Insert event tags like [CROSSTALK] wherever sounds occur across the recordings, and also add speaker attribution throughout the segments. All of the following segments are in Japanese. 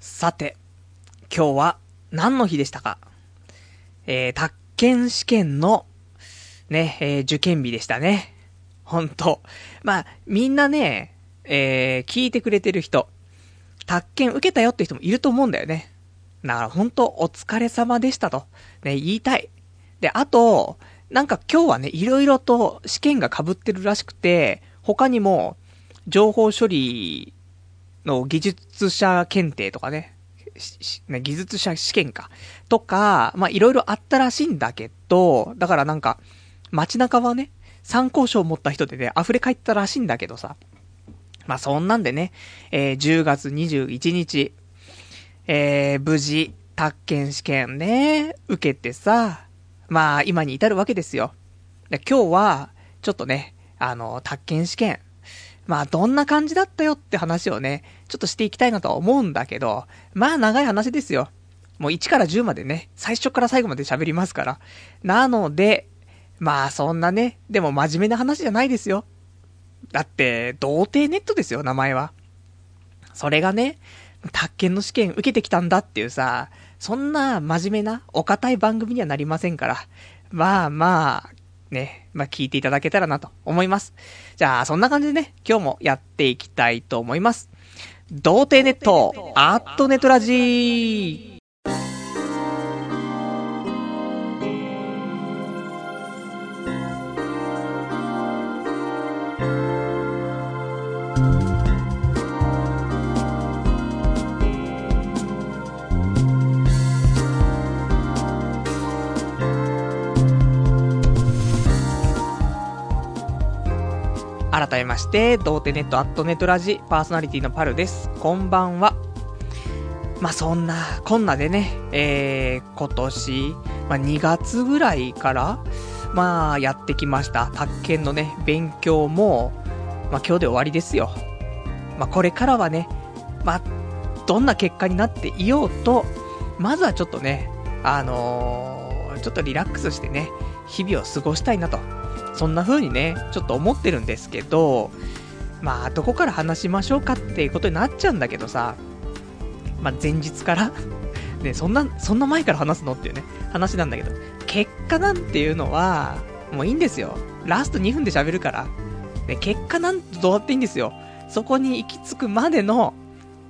Speaker 1: さて、今日は何の日でしたか？えー、宅建試験の、ね、えー、受験日でしたね。ほんと。まあ、みんなね、えー、聞いてくれてる人、宅建受けたよって人もいると思うんだよね。だからほんとお疲れ様でしたと、ね、言いたい。で、あと、なんか今日はね、いろいろと試験が被ってるらしくて、他にも、情報処理の技術者検定とかね、技術者試験か。とか、まあ、いろいろあったらしいんだけど、だからなんか、街中はね、参考書を持った人でね、溢れ返ったらしいんだけどさ。まあ、そんなんでね、えー、10月21日、えー、無事、宅建試験ね、受けてさ、まあ、今に至るわけですよ。で今日は、ちょっとね、あの、宅建試験、まあ、どんな感じだったよって話をね、ちょっとしていきたいなとは思うんだけど、まあ、長い話ですよ。もう1から10までね、最初から最後まで喋りますから。なので、まあ、そんなね、でも真面目な話じゃないですよ。だって、童貞ネットですよ、名前は。それがね、宅建の試験受けてきたんだっていうさ、そんな真面目な、お堅い番組にはなりませんから。まあまあ、ね、まあ聞いていただけたらなと思います。じゃあ、そんな感じでね、今日もやっていきたいと思います。童貞ネット、アットネトラジー。改めまして、童貞ネットアットネットラジパーソナリティのパルです。こんばんは。まあ、そんな、こんなでね、えー、今年、まあ、2月ぐらいから、まあ、やってきました。宅建のね、勉強も、まあ、今日で終わりですよ。まあ、これからはね、まあ、どんな結果になっていようと、まずはちょっとね、あのー、ちょっとリラックスしてね、日々を過ごしたいなとそんな風にね、ちょっと思ってるんですけど、まあ、どこから話しましょうかっていうことになっちゃうんだけどさ、まあ、前日から [LAUGHS] ね、そんな、そんな前から話すのっていうね、話なんだけど、結果なんていうのは、もういいんですよ。ラスト2分で喋るから。ね、結果なんてどうだっていいんですよ。そこに行き着くまでの、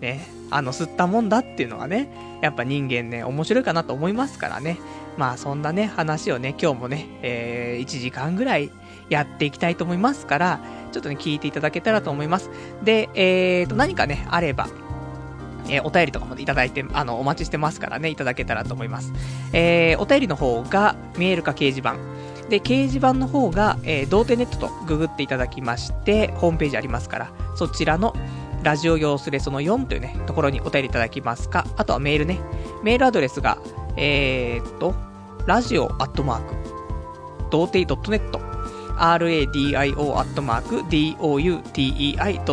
Speaker 1: ね、あの、吸ったもんだっていうのがね、やっぱ人間ね、面白いかなと思いますからね。まあそんなね、話をね、今日もね、えー、1時間ぐらいやっていきたいと思いますから、ちょっとね、聞いていただけたらと思います。で、えーと、何かね、あれば、えー、お便りとかもいただいて、あの、お待ちしてますからね、いただけたらと思います。えー、お便りの方が、見えるか掲示板。で、掲示板の方が、えー、童貞ネットとググっていただきまして、ホームページありますから、そちらの、ラジオ用スレその4というね、ところにお便りいただきますか、あとはメールね。メールアドレスが、えーと、ラジオアットマーク、童貞 .net、radio アットマーク、doutei.net、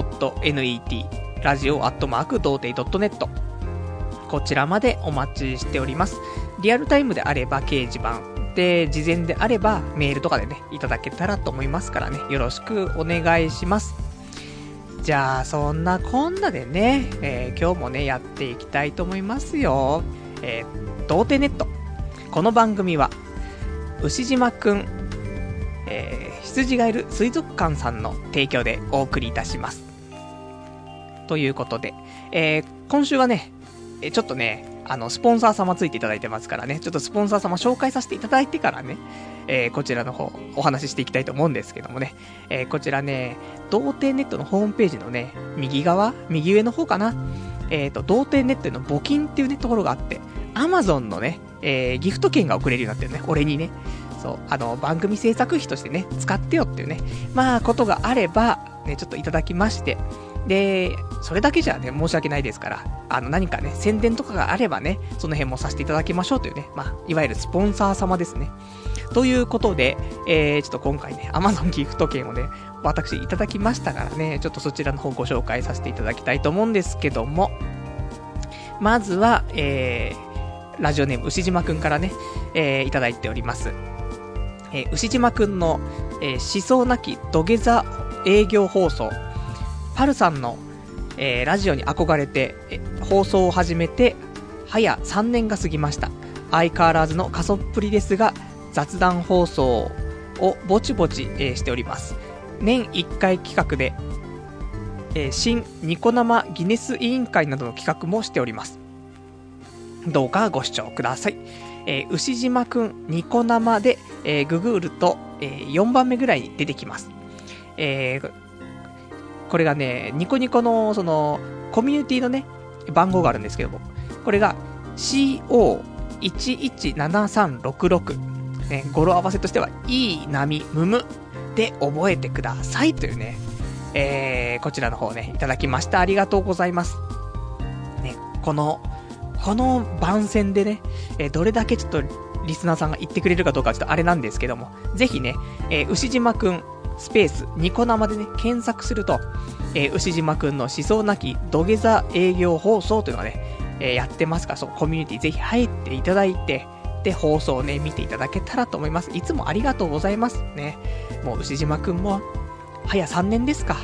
Speaker 1: ラジオアットマーク、童貞 .net、こちらまでお待ちしております。リアルタイムであれば掲示板、で、事前であればメールとかでね、いただけたらと思いますからね、よろしくお願いします。じゃあ、そんなこんなでね、えー、今日もね、やっていきたいと思いますよ。えー、童貞ネット。この番組は、牛島くん、えー、羊がいる水族館さんの提供でお送りいたします。ということで、えー、今週はね、えちょっとね、あの、スポンサー様ついていただいてますからね、ちょっとスポンサー様紹介させていただいてからね、えー、こちらの方、お話ししていきたいと思うんですけどもね、えー、こちらね、童貞ネットのホームページのね、右側、右上の方かな、えっ、ー、と、童貞ネットの募金っていうね、ところがあって、アマゾンのね、えー、ギフト券が送れるようになってるね、俺にね。そう、あの、番組制作費としてね、使ってよっていうね、まあ、ことがあれば、ね、ちょっといただきまして、で、それだけじゃね、申し訳ないですから、あの、何かね、宣伝とかがあればね、その辺もさせていただきましょうというね、まあ、いわゆるスポンサー様ですね。ということで、えー、ちょっと今回ね、Amazon ギフト券をね、私いただきましたからね、ちょっとそちらの方ご紹介させていただきたいと思うんですけども、まずは、えー、ラジオネーム牛島くんからね、えー、いただいております。えー、牛島くんの、えー、思想なき土下座営業放送、パルさんのえー、ラジオに憧れて、え放送を始めて、早3年が過ぎました。相変わらずの過疎っぷりですが、雑談放送をぼちぼち、えー、しております。年1回企画で、えー、新ニコ生ギネス委員会などの企画もしております。どうかご視聴ください。えー、牛島くんニコ生で、えー、ググると、えー、4番目ぐらいに出てきます。えー、これがね、ニコニコの、その、コミュニティのね、番号があるんですけども、これが CO117366。ね、語呂合わせとしては、いい波、むむで覚えてくださいというね、えー、こちらの方ね、いただきました。ありがとうございます。ね、この、この番宣でね、え、どれだけちょっとリスナーさんが言ってくれるかどうかちょっとあれなんですけども、ぜひね、えー、牛島くん、スペース、ニコ生でね、検索すると、えー、牛島くんの思想なき土下座営業放送というのがね、えー、やってますから、そのコミュニティぜひ入っていただいて、で、放送をね、見ていただけたらと思います。いつもありがとうございます。ね。もう牛島くんも、早3年ですか。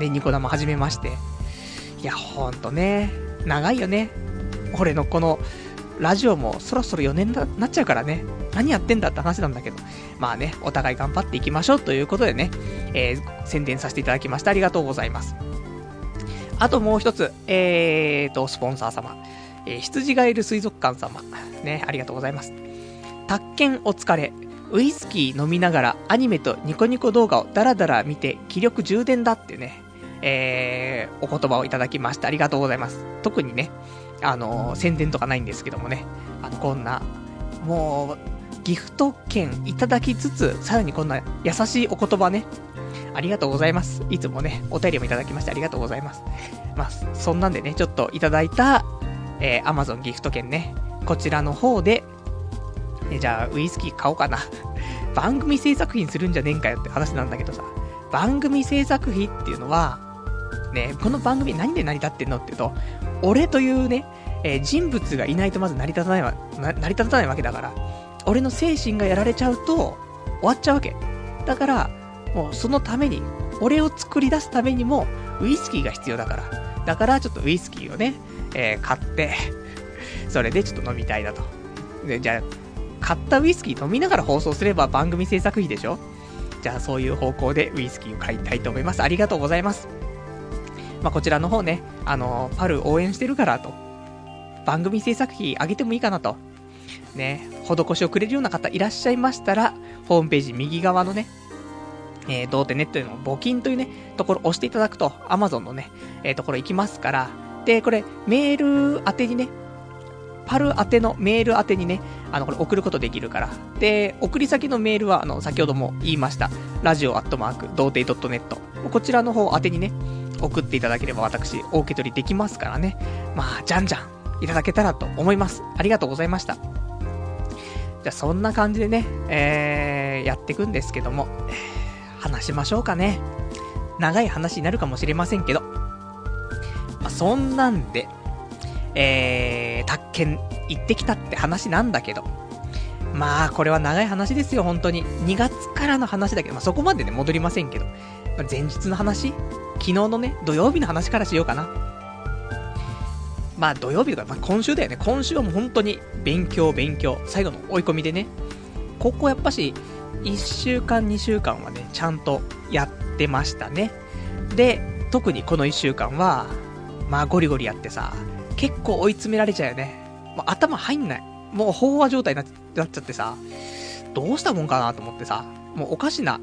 Speaker 1: ね、ニコ生始めまして。いや、ほんとね、長いよね。俺のこの、ラジオもそろそろ4年だなっちゃうからね。何やってんだって話なんだけど。まあね、お互い頑張っていきましょうということでね、えー、宣伝させていただきました。ありがとうございます。あともう一つ、えーと、スポンサー様。えー、羊がいる水族館様。ね、ありがとうございます。宅建お疲れ。ウイスキー飲みながらアニメとニコニコ動画をダラダラ見て気力充電だってね、えー、お言葉をいただきました。ありがとうございます。特にね、あの、宣伝とかないんですけどもね、あの、こんな、もう、ギフト券いただきつつ、さらにこんな優しいお言葉ね、ありがとうございます。いつもね、お便りもいただきましてありがとうございます。まあ、そんなんでね、ちょっといただいた、えー、Amazon ギフト券ね、こちらの方で、えじゃあ、ウイスキー買おうかな。[LAUGHS] 番組制作費にするんじゃねえかよって話なんだけどさ、番組制作費っていうのは、ね、この番組何で成り立ってんのって言うと、俺というね、えー、人物がいないとまず成り立たないわ、成り立たないわけだから、俺の精神がやられちゃうと、終わっちゃうわけ。だから、もうそのために、俺を作り出すためにも、ウイスキーが必要だから。だからちょっとウイスキーをね、えー、買って、それでちょっと飲みたいなと。で、じゃあ、買ったウイスキー飲みながら放送すれば番組制作費でしょ？じゃあそういう方向でウイスキーを買いたいと思います。ありがとうございます。まあ、こちらの方ね、あのー、パル応援してるからと。番組制作費上げてもいいかなと。ね、施しをくれるような方いらっしゃいましたら、ホームページ右側のね、えー、どうてネットでの募金というね、ところを押していただくと、Amazon のね、えー、ところ行きますから、で、これ、メール宛てにね、パル宛てのメール宛てにね、あの、これ送ることできるから。で、送り先のメールは、あの、先ほども言いました、ラジオアットマーク、童貞 .net。こちらの方宛てにね、送っていただければ私、お受け取りできますからね。まあ、じゃんじゃん、いただけたらと思います。ありがとうございました。じゃあ、そんな感じでね、えー、やっていくんですけども、話しましょうかね。長い話になるかもしれませんけど。まあ、そんなんで、えー、宅建行ってきたって話なんだけど。まあ、これは長い話ですよ、本当に。2月からの話だけど、まあ、そこまでね、戻りませんけど。まあ、前日の話？昨日のね、土曜日の話からしようかな。まあ、土曜日とか、まあ、今週だよね。今週はもう本当に勉強、勉強。最後の追い込みでね。ここやっぱし、1週間、2週間はね、ちゃんとやってましたね。で、特にこの1週間は、まあゴリゴリやってさ、結構追い詰められちゃうよね。もう頭入んない。もう飽和状態になっちゃってさ、どうしたもんかなと思ってさ、もうおかしな。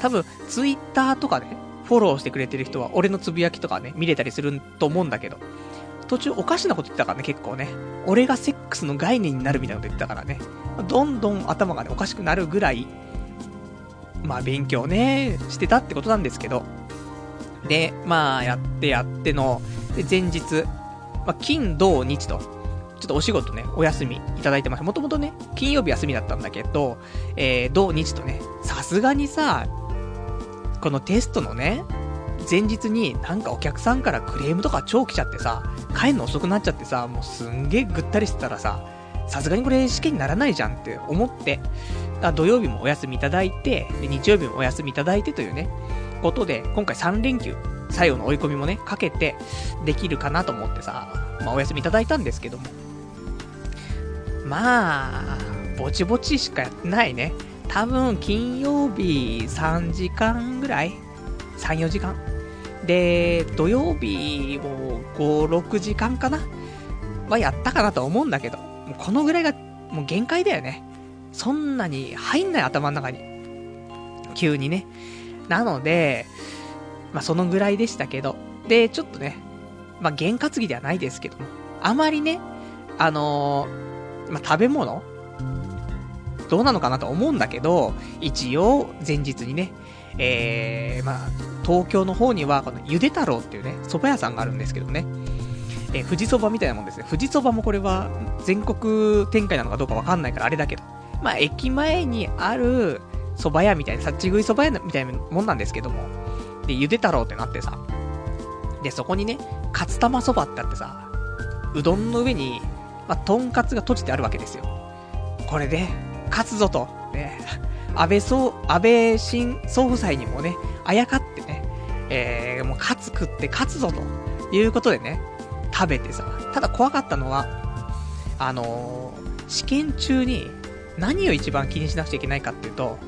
Speaker 1: 多分、ツイッターとかね、フォローしてくれてる人は、俺のつぶやきとかね、見れたりすると思うんだけど、途中おかしなこと言ってたからね、結構ね。俺がセックスの概念になるみたいなこと言ってたからね。どんどん頭がね、おかしくなるぐらい、まあ勉強ね、してたってことなんですけど。で、まあ、やってやっての、で、前日、まあ、金、土、日と、ちょっとお仕事ね、お休みいただいてました。もともとね、金曜日休みだったんだけど、えー、土、日とね、さすがにさ、このテストのね、前日になんかお客さんからクレームとか超来ちゃってさ、帰るの遅くなっちゃってさ、もうすんげえぐったりしてたらさ、さすがにこれ試験にならないじゃんって思って、土曜日もお休みいただいて、で日曜日もお休みいただいてというね、ことで、今回3連休最後の追い込みもね、かけて、できるかなと思ってさ、まあ、お休みいただいたんですけども。まあ、ぼちぼちしかやってないね。多分、金曜日3時間ぐらい ?3、4時間で、土曜日も5、6時間かな？はやったかなと思うんだけど、このぐらいがもう限界だよね。そんなに入んない頭の中に。急にね。なので、まあそのぐらいでしたけど、で、ちょっとね、まあ験担ぎではないですけども、あまりね、あのー、まあ食べ物どうなのかなと思うんだけど、一応前日にね、えー、まあ、東京の方には、このゆで太郎っていうね、蕎麦屋さんがあるんですけどね、えー、富士蕎麦みたいなもんですね。富士蕎麦もこれは全国展開なのかどうかわかんないからあれだけど、まあ、駅前にある蕎麦屋みたいな、立ち食い蕎麦屋みたいなもんなんですけども、で、ゆで太郎ってなってさ、で、そこにね、かつ玉そばってあってさ、うどんの上に、まあ、とんかつが閉じてあるわけですよ。これで、勝つぞと、ね、安倍総、安倍新総夫妻にもね、あやかってね、えー、もう勝つ食って勝つぞということでね、食べてさ、ただ怖かったのは、あのー、試験中に何を一番気にしなくちゃいけないかっていうと、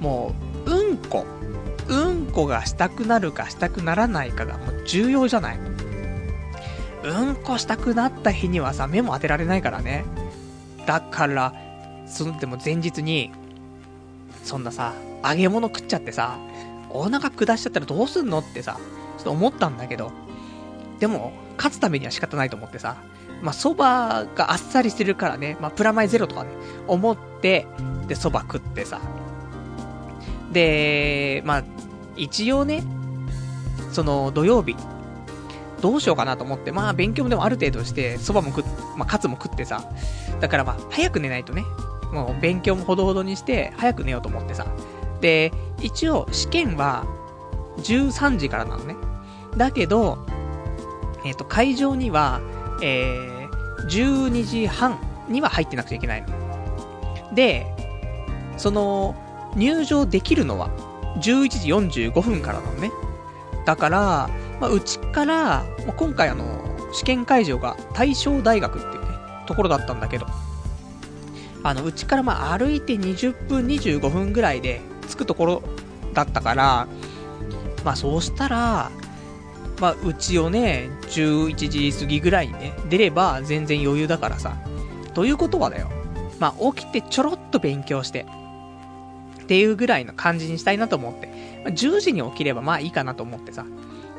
Speaker 1: もう、うんこ。うんこがしたくなるかしたくならないかがもう重要じゃない。うんこしたくなった日にはさ、目も当てられないからね。だから、そのでも前日に、そんなさ、揚げ物食っちゃってさ、お腹下しちゃったらどうすんのってさ、ちょっと思ったんだけど、でも、勝つためには仕方ないと思ってさ、まあ、蕎麦があっさりしてるからね、まあ、プラマイゼロとかね、思って、で、蕎麦食ってさ。で、まあ、一応ね、その土曜日、どうしようかなと思って、まあ勉強もでもある程度して、蕎麦も食っ、まあカツも食ってさ、だからまあ早く寝ないとね、もう勉強もほどほどにして、早く寝ようと思ってさ。で、一応試験は13時からなのね。だけど、えっ、ー、と、会場には、えー、12時半には入ってなくちゃいけないの。で、その、入場できるのは、11時45分からなのね。だから、まあ、うちから、まあ、今回あの、試験会場が大正大学っていうね、ところだったんだけど、あの、うちからまあ歩いて20分25分ぐらいで着くところだったから、まあそうしたら、まあうちをね、11時過ぎぐらいにね、出れば全然余裕だからさ。ということはだよ。まあ起きてちょろっと勉強して、っていうぐらいの感じにしたいなと思って。まあ、10時に起きればまあいいかなと思ってさ。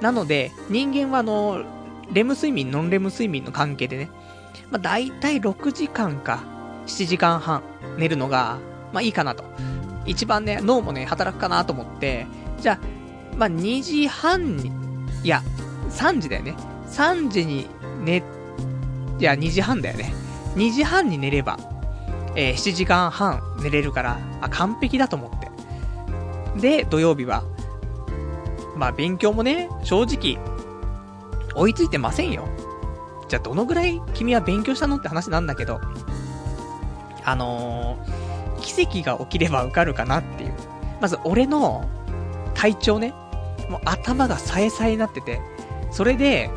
Speaker 1: なので、人間はあの、レム睡眠、ノンレム睡眠の関係でね、まあ大体6時間か、7時間半寝るのが、まあいいかなと。一番ね、脳もね、働くかなと思って、じゃあ、まあ2時半に、いや、3時だよね。3時に寝、いや、2時半だよね。2時半に寝れば、えー、7時間半寝れるから、あ、完璧だと思って。で、土曜日は、まあ勉強もね、正直、追いついてませんよ。じゃあどのぐらい君は勉強したのって話なんだけど、あのー、奇跡が起きれば受かるかなっていう。まず俺の体調ね、もう頭がさえさえになってて、それで、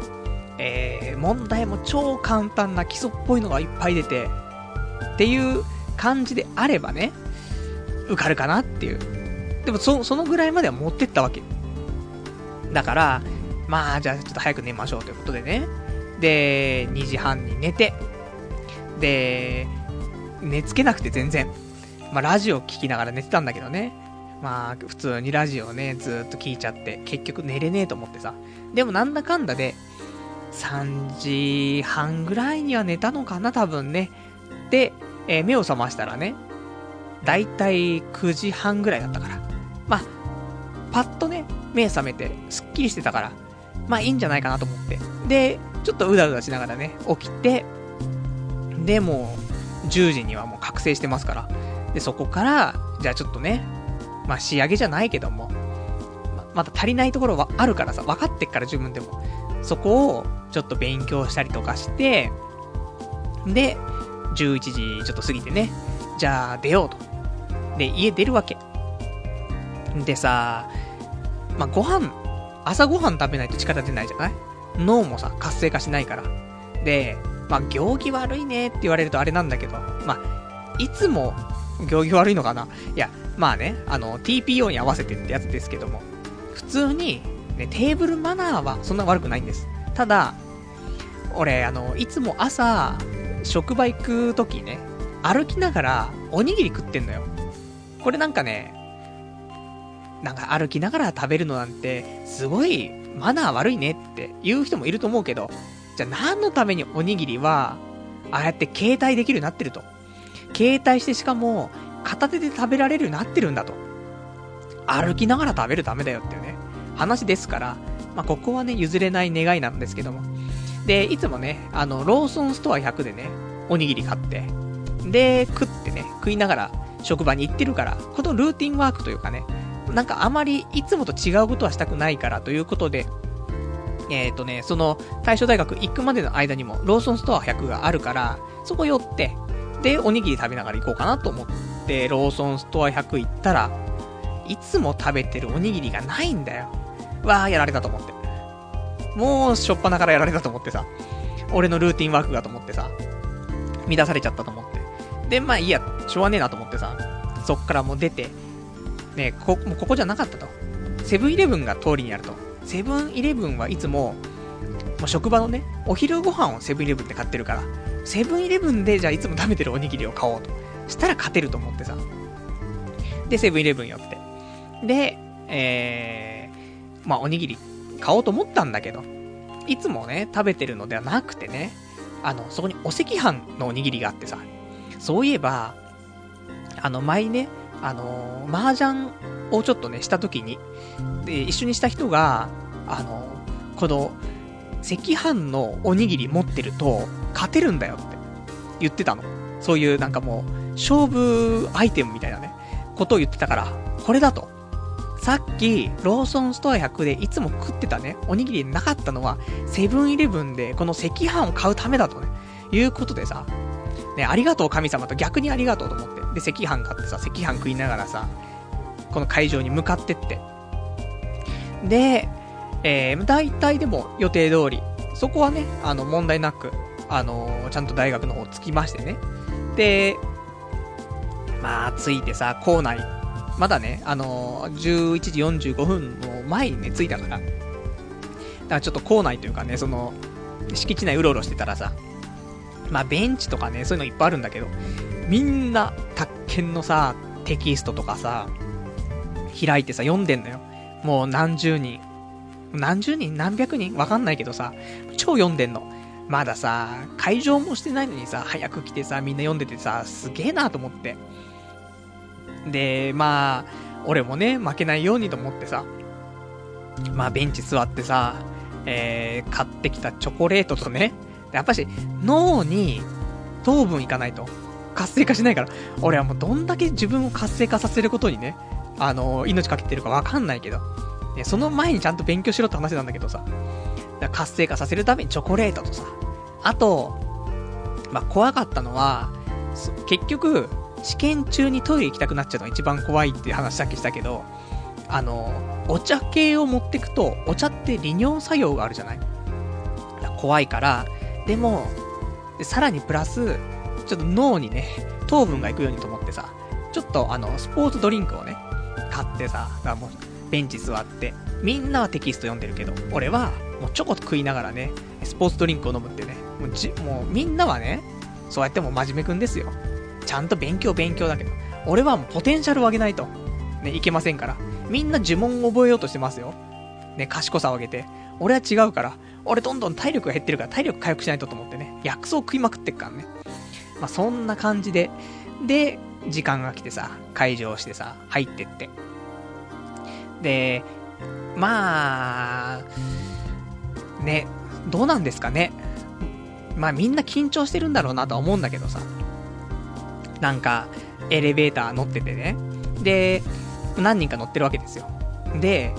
Speaker 1: えー、問題も超簡単な基礎っぽいのがいっぱい出て、っていう感じであればね、受かるかなっていう。でもそ、そのぐらいまでは持ってったわけ。だから、まあ、じゃあちょっと早く寝ましょうということでね。で、2時半に寝て、で、寝つけなくて全然。まあ、ラジオ聞きながら寝てたんだけどね。まあ、普通にラジオね、ずっと聞いちゃって、結局寝れねえと思ってさ。でもなんだかんだで、3時半ぐらいには寝たのかな、多分ね。で、えー、目を覚ましたらね、だいたい9時半ぐらいだったから。まあ、パッとね、目覚めて、すっきりしてたから、まあいいんじゃないかなと思って。で、ちょっとうだうだしながらね、起きて、で、も、10時にはもう覚醒してますから。で、そこから、じゃあちょっとね、まあ仕上げじゃないけども、ままだ足りないところはあるからさ、分かってっから自分でも。そこを、ちょっと勉強したりとかして、で、11時ちょっと過ぎてね、じゃあ出ようと。で、家出るわけ。でさ、まあ、ご飯朝ごはん食べないと力出ないじゃない？脳もさ、活性化しないから。で、まあ、行儀悪いねって言われるとあれなんだけど、まあ、いつも行儀悪いのかな？いや、まあね、あの、TPO に合わせてってやつですけども、普通に、ね、テーブルマナーはそんな悪くないんです。ただ、俺、あの、いつも朝、職場行くときね、歩きながら、おにぎり食ってんのよ。これなんかね、なんか歩きながら食べるのなんて、すごいマナー悪いねって言う人もいると思うけど、じゃあ何のためにおにぎりは、ああやって携帯できるようになってると。携帯してしかも、片手で食べられるようになってるんだと。歩きながら食べるためだよっていうね、話ですから、まあ、ここはね、譲れない願いなんですけども。で、いつもね、あの、ローソンストア100でね、おにぎり買って、で、食ってね、食いながら職場に行ってるから、このルーティンワークというかね、なんかあまりいつもと違うことはしたくないからということで、えっ、ー、とね、その、大正大学行くまでの間にも、ローソンストア100があるから、そこ寄って、で、おにぎり食べながら行こうかなと思って、ローソンストア100行ったら、いつも食べてるおにぎりがないんだよ。わー、やられたと思って。もう、しょっぱなからやられたと思ってさ、俺のルーティンワークだと思ってさ、乱されちゃったと思って。で、まあいいや、しょうがねえなと思ってさ、そっからもう出て、ねこ、もうここじゃなかったと。セブンイレブンが通りにあると。セブンイレブンはいつも、もう職場のね、お昼ご飯をセブンイレブンで買ってるから、セブンイレブンでじゃあいつも食べてるおにぎりを買おうと。したら勝てると思ってさ。で、セブンイレブン寄って。で、えー、まあおにぎり買おうと思ったんだけど、いつもね、食べてるのではなくてね、あの、そこにお赤飯のおにぎりがあってさ、そういえば、あの、前ね、あのー、麻雀をちょっとね、した時に、で、一緒にした人が、あのー、この、赤飯のおにぎり持ってると、勝てるんだよって言ってたの。そういうなんかもう、勝負アイテムみたいなね、ことを言ってたから、これだと。さっき、ローソンストア100でいつも食ってたね、おにぎりなかったのは、セブンイレブンでこの赤飯を買うためだとね、いうことでさ、ね、ありがとう神様と逆にありがとうと思って。で、赤飯買ってさ、赤飯食いながらさ、この会場に向かってって。で、えー、大体でも予定通り、そこはね、あの、問題なく、あのー、ちゃんと大学の方着きましてね。で、まあ、着いてさ、校内、まだね、あのー、11時45分の前にね、着いたから。だからちょっと校内というかね、その、敷地内うろうろしてたらさ、まあベンチとかね、そういうのいっぱいあるんだけど、みんな、宅建のさ、テキストとかさ、開いてさ、読んでんのよ。もう何十人。何十人何百人わかんないけどさ、超読んでんの。まださ、会場もしてないのにさ、早く来てさ、みんな読んでてさ、すげえなと思って。で、まあ、俺もね、負けないようにと思ってさ、まあベンチ座ってさ、えー、買ってきたチョコレートとね、やっぱし、脳に糖分いかないと、活性化しないから、俺はもうどんだけ自分を活性化させることにね、あのー、命かけてるかわかんないけど、ね、その前にちゃんと勉強しろって話なんだけどさ、活性化させるためにチョコレートとさ、あと、まあ、怖かったのは、結局、試験中にトイレ行きたくなっちゃうのが一番怖いっていう話さっきしたけど、あの、お茶系を持ってくと、お茶って利尿作用があるじゃない？怖いから、でも、でさらにプラス、ちょっと脳にね、糖分がいくようにと思ってさ、ちょっとあの、スポーツドリンクをね、買ってさ、だもう、ベンチ座って、みんなはテキスト読んでるけど、俺は、もうちょこっと食いながらね、スポーツドリンクを飲むってね、もうじ、もうみんなはね、そうやってもう真面目くんですよ。ちゃんと勉強勉強だけど、俺はもうポテンシャルを上げないと、ね、いけませんから。みんな呪文を覚えようとしてますよ。ね、賢さを上げて。俺は違うから、俺どんどん体力が減ってるから体力回復しないとと思ってね、薬草食いまくってっからね。まあ、そんな感じで、で、時間が来てさ、会場してさ、入ってって。で、まあ、ね、どうなんですかね。まあみんな緊張してるんだろうなとは思うんだけどさ。なんか、エレベーター乗っててね。で、何人か乗ってるわけですよ。で、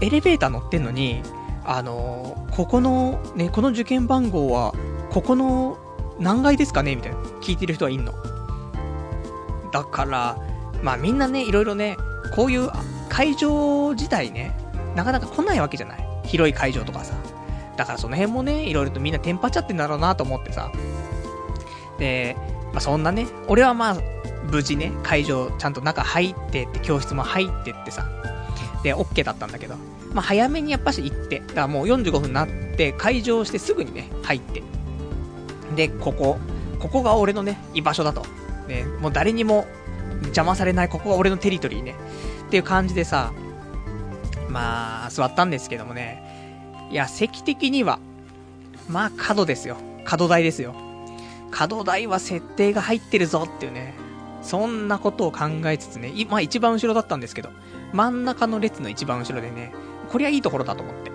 Speaker 1: エレベーター乗ってんのに、あのここの、ね、この受験番号は、ここの何階ですかね？みたいな。聞いてる人はいんの。だから、まあみんなね、いろいろね、こういう会場自体ね、なかなか来ないわけじゃない。広い会場とかさ。だからその辺もね、いろいろとみんなテンパっちゃってんだろうなと思ってさ。で、まあ、そんなね、俺はまあ、無事ね、会場、ちゃんと中入ってって、教室も入ってってさ。で、OK だったんだけど。まあ、早めにやっぱし行って。だからもう45分になって、会場してすぐにね、入って。で、ここ、ここが俺のね、居場所だと。ね、もう誰にも邪魔されない、ここが俺のテリトリーね。っていう感じでさ、まあ、座ったんですけどもね。いや、席的には、まあ、角ですよ。角台ですよ。角台は設定が入ってるぞっていうね。そんなことを考えつつね、まあ一番後ろだったんですけど、真ん中の列の一番後ろでね、こりゃいいところだと思って。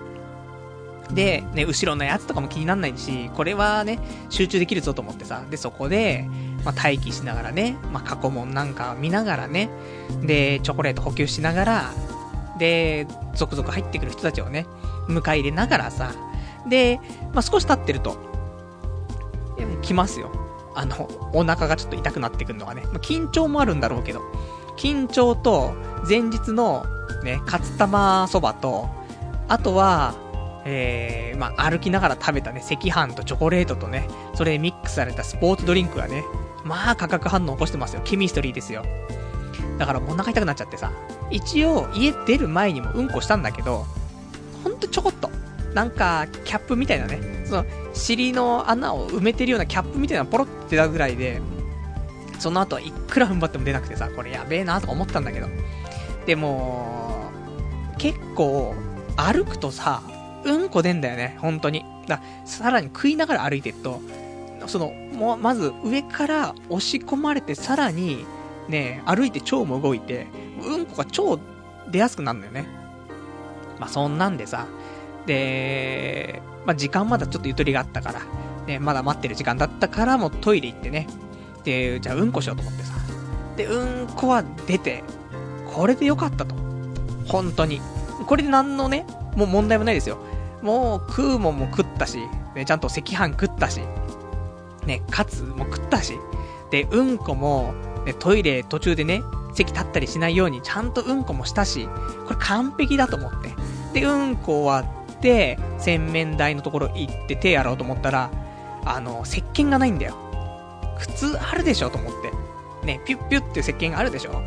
Speaker 1: で、ね、後ろのやつとかも気になんないし、これはね、集中できるぞと思ってさ、で、そこで、まあ、待機しながらね、まあ、過去問なんか見ながらね、で、チョコレート補給しながら、で、続々入ってくる人たちをね、迎え入れながらさ、で、まあ、少し経ってると、来ますよ。あの、お腹がちょっと痛くなってくるのがね、まあ、緊張もあるんだろうけど、緊張と、前日の、ね、カツ玉そばと、あとは、えー、まあ、歩きながら食べたね、赤飯とチョコレートとね、それでミックスされたスポーツドリンクがね、まあ、化学反応起こしてますよ。ケミストリーですよ。だからもうお腹痛くなっちゃってさ、一応家出る前にもうんこしたんだけど、ほんとちょこっと。なんか、キャップみたいなね、その、尻の穴を埋めてるようなキャップみたいなポロって出たぐらいで、その後はいくら踏ん張っても出なくてさ、これやべえなとか思ったんだけど。でも、結構、歩くとさ、うんこ出んだよね、本当に。ださらに食いながら歩いてると、その、もまず上から押し込まれて、さらに、ね、歩いて腸も動いて、うんこが超出やすくなるんだよね。まあ、そんなんでさ、で、まあ、時間まだちょっとゆとりがあったから、ね、まだ待ってる時間だったからもうトイレ行ってね、で、じゃあうんこしようと思ってさ。で、うんこは出て、これでよかったと。本当に。これで何のね、もう問題もないですよ。もう食うもんも食ったし、ね、ちゃんと赤飯食ったし、ね、カツも食ったし、で、うんこも、ね、トイレ途中でね、席立ったりしないようにちゃんとうんこもしたし、これ完璧だと思って。で、うんこ終わって、洗面台のところ行って手洗おうと思ったら、あの、石鹸がないんだよ。普通あるでしょと思って。ね、ピュッピュッって石鹸があるでしょ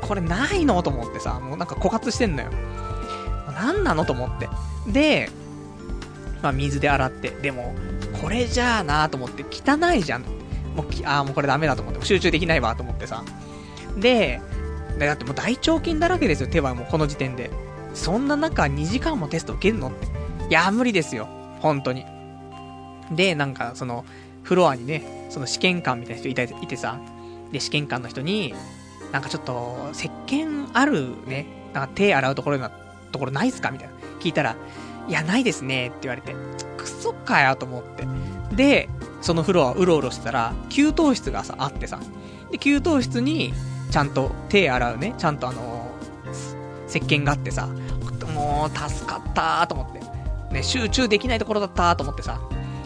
Speaker 1: これないのと思ってさ、もうなんか枯渇してんのよ。何なのと思って。で、まあ、水で洗って。でも、これじゃあなと思って、汚いじゃん。もう、ああ、もうこれダメだと思って、集中できないわと思ってさ。で、だってもう大腸筋だらけですよ、手はもうこの時点で。そんな中、2時間もテスト受けるのって。いや、無理ですよ。本当に。で、なんか、その、フロアにね、その試験官みたいな人いたいてさ、で、試験官の人に、なんかちょっと、石鹸あるね、なんか手洗うところな、ところないっすか？みたいな。聞いたら、いや、ないですね、って言われて、クソかよ、と思って。で、そのフロアうろうろしてたら、給湯室がさ、あってさ、で、給湯室に、ちゃんと手洗うね、ちゃんとあのー、石鹸があってさ、もう、助かったと思って。ね、集中できないところだったと思ってさ。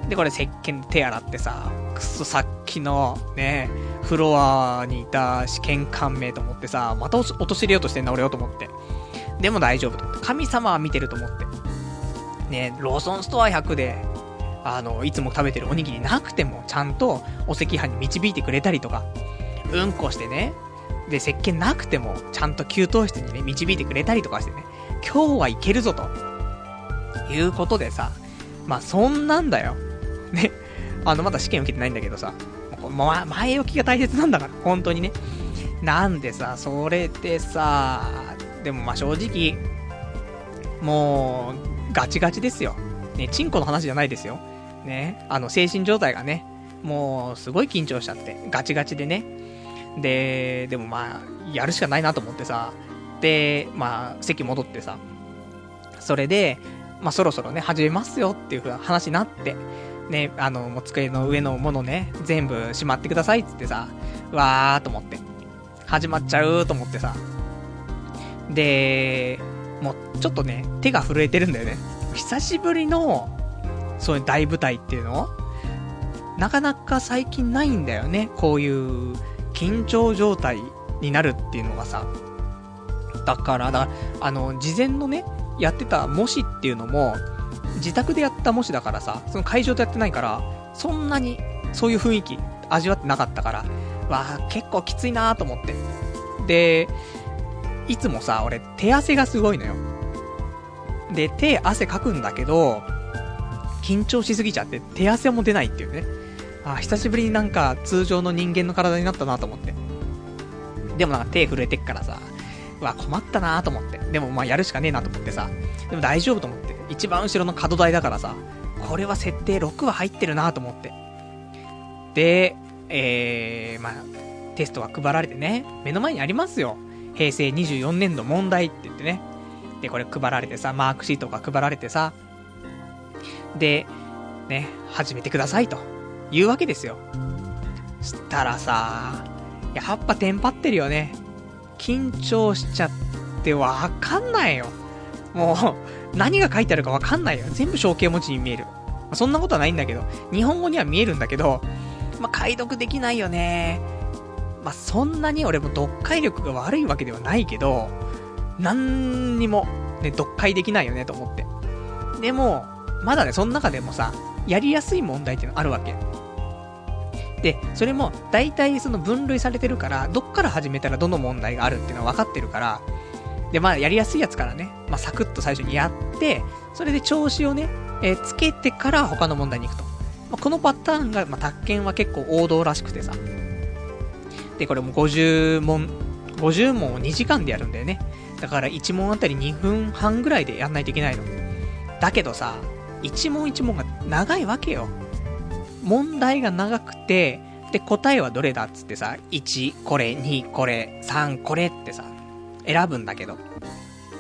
Speaker 1: で、これ石鹸で手洗ってさ、くそさっきの、ね、フロアにいた試験官名と思ってさ、また落とし入れようとしてんな、俺よと思って。でも大丈夫と思って。神様は見てると思って。ね、ローソンストア100で、あの、いつも食べてるおにぎりなくても、ちゃんとお赤飯に導いてくれたりとか、うんこしてね、で、石鹸なくても、ちゃんと給湯室にね、導いてくれたりとかしてね、今日はいけるぞと。いうことでさ、まあ、そんなんだよ。ね。あの、まだ試験受けてないんだけどさ、ま、前置きが大切なんだから、本当にね。なんでさ、それでさ、でもまあ正直、もう、ガチガチですよ。ね、チンコの話じゃないですよ。ね、あの、精神状態がね、もう、すごい緊張しちゃって、ガチガチでね。で、でもまあ、やるしかないなと思ってさ、で、まあ、席戻ってさ、それで、まあそろそろね、始めますよっていう風な話になって、ね、あの、もう机の上のものね、全部しまってくださいっつってさ、わーと思って、始まっちゃうと思ってさ、で、もうちょっとね、手が震えてるんだよね。久しぶりの、そういう大舞台っていうの？なかなか最近ないんだよね。こういう緊張状態になるっていうのがさ。だから、だから、あの、事前のね、やってた模試っていうのも、自宅でやった模試だからさ、その会場でやってないから、そんなにそういう雰囲気味わってなかったから、わあ結構きついなーと思って。で、いつもさ、俺手汗がすごいのよ。で、手汗かくんだけど、緊張しすぎちゃって手汗も出ないっていうね。あ、久しぶりになんか通常の人間の体になったなと思って。でもなんか手震えてっからさ、うわ、困ったなと思って。でもまあやるしかねえなと思ってさ。でも大丈夫と思って。一番後ろの角台だからさ、これは設定6は入ってるなと思って。で、えー、まあ、テストが配られてね、目の前にありますよ。平成24年度問題って言ってね。で、これ配られてさ、マークシートが配られてさ、で、ね、始めてくださいと、いうわけですよ。したらさ、やっぱテンパってるよね。緊張しちゃってわかんないよ。もう、何が書いてあるかわかんないよ。全部象形文字に見える。まあ、そんなことはないんだけど、日本語には見えるんだけど、まあ、解読できないよね。まあ、そんなに俺も読解力が悪いわけではないけど、何にも、ね、読解できないよねと思って。でも、まだね、その中でもさ、やりやすい問題っていうのあるわけ。で、それも、大体その分類されてるから、どっから始めたらどの問題があるっていうのは分かってるから、で、まあ、やりやすいやつからね、まあ、サクッと最初にやって、それで調子をね、えー、つけてから他の問題に行くと。まあ、このパターンが、まあ、宅建は結構王道らしくてさ。で、これも50問、50問を2時間でやるんだよね。だから1問あたり2分半ぐらいでやんないといけないの。だけどさ、1問1問が長いわけよ。問題が長くて、で、答えはどれだっつってさ、1、これ、2、これ、3、これってさ、選ぶんだけど、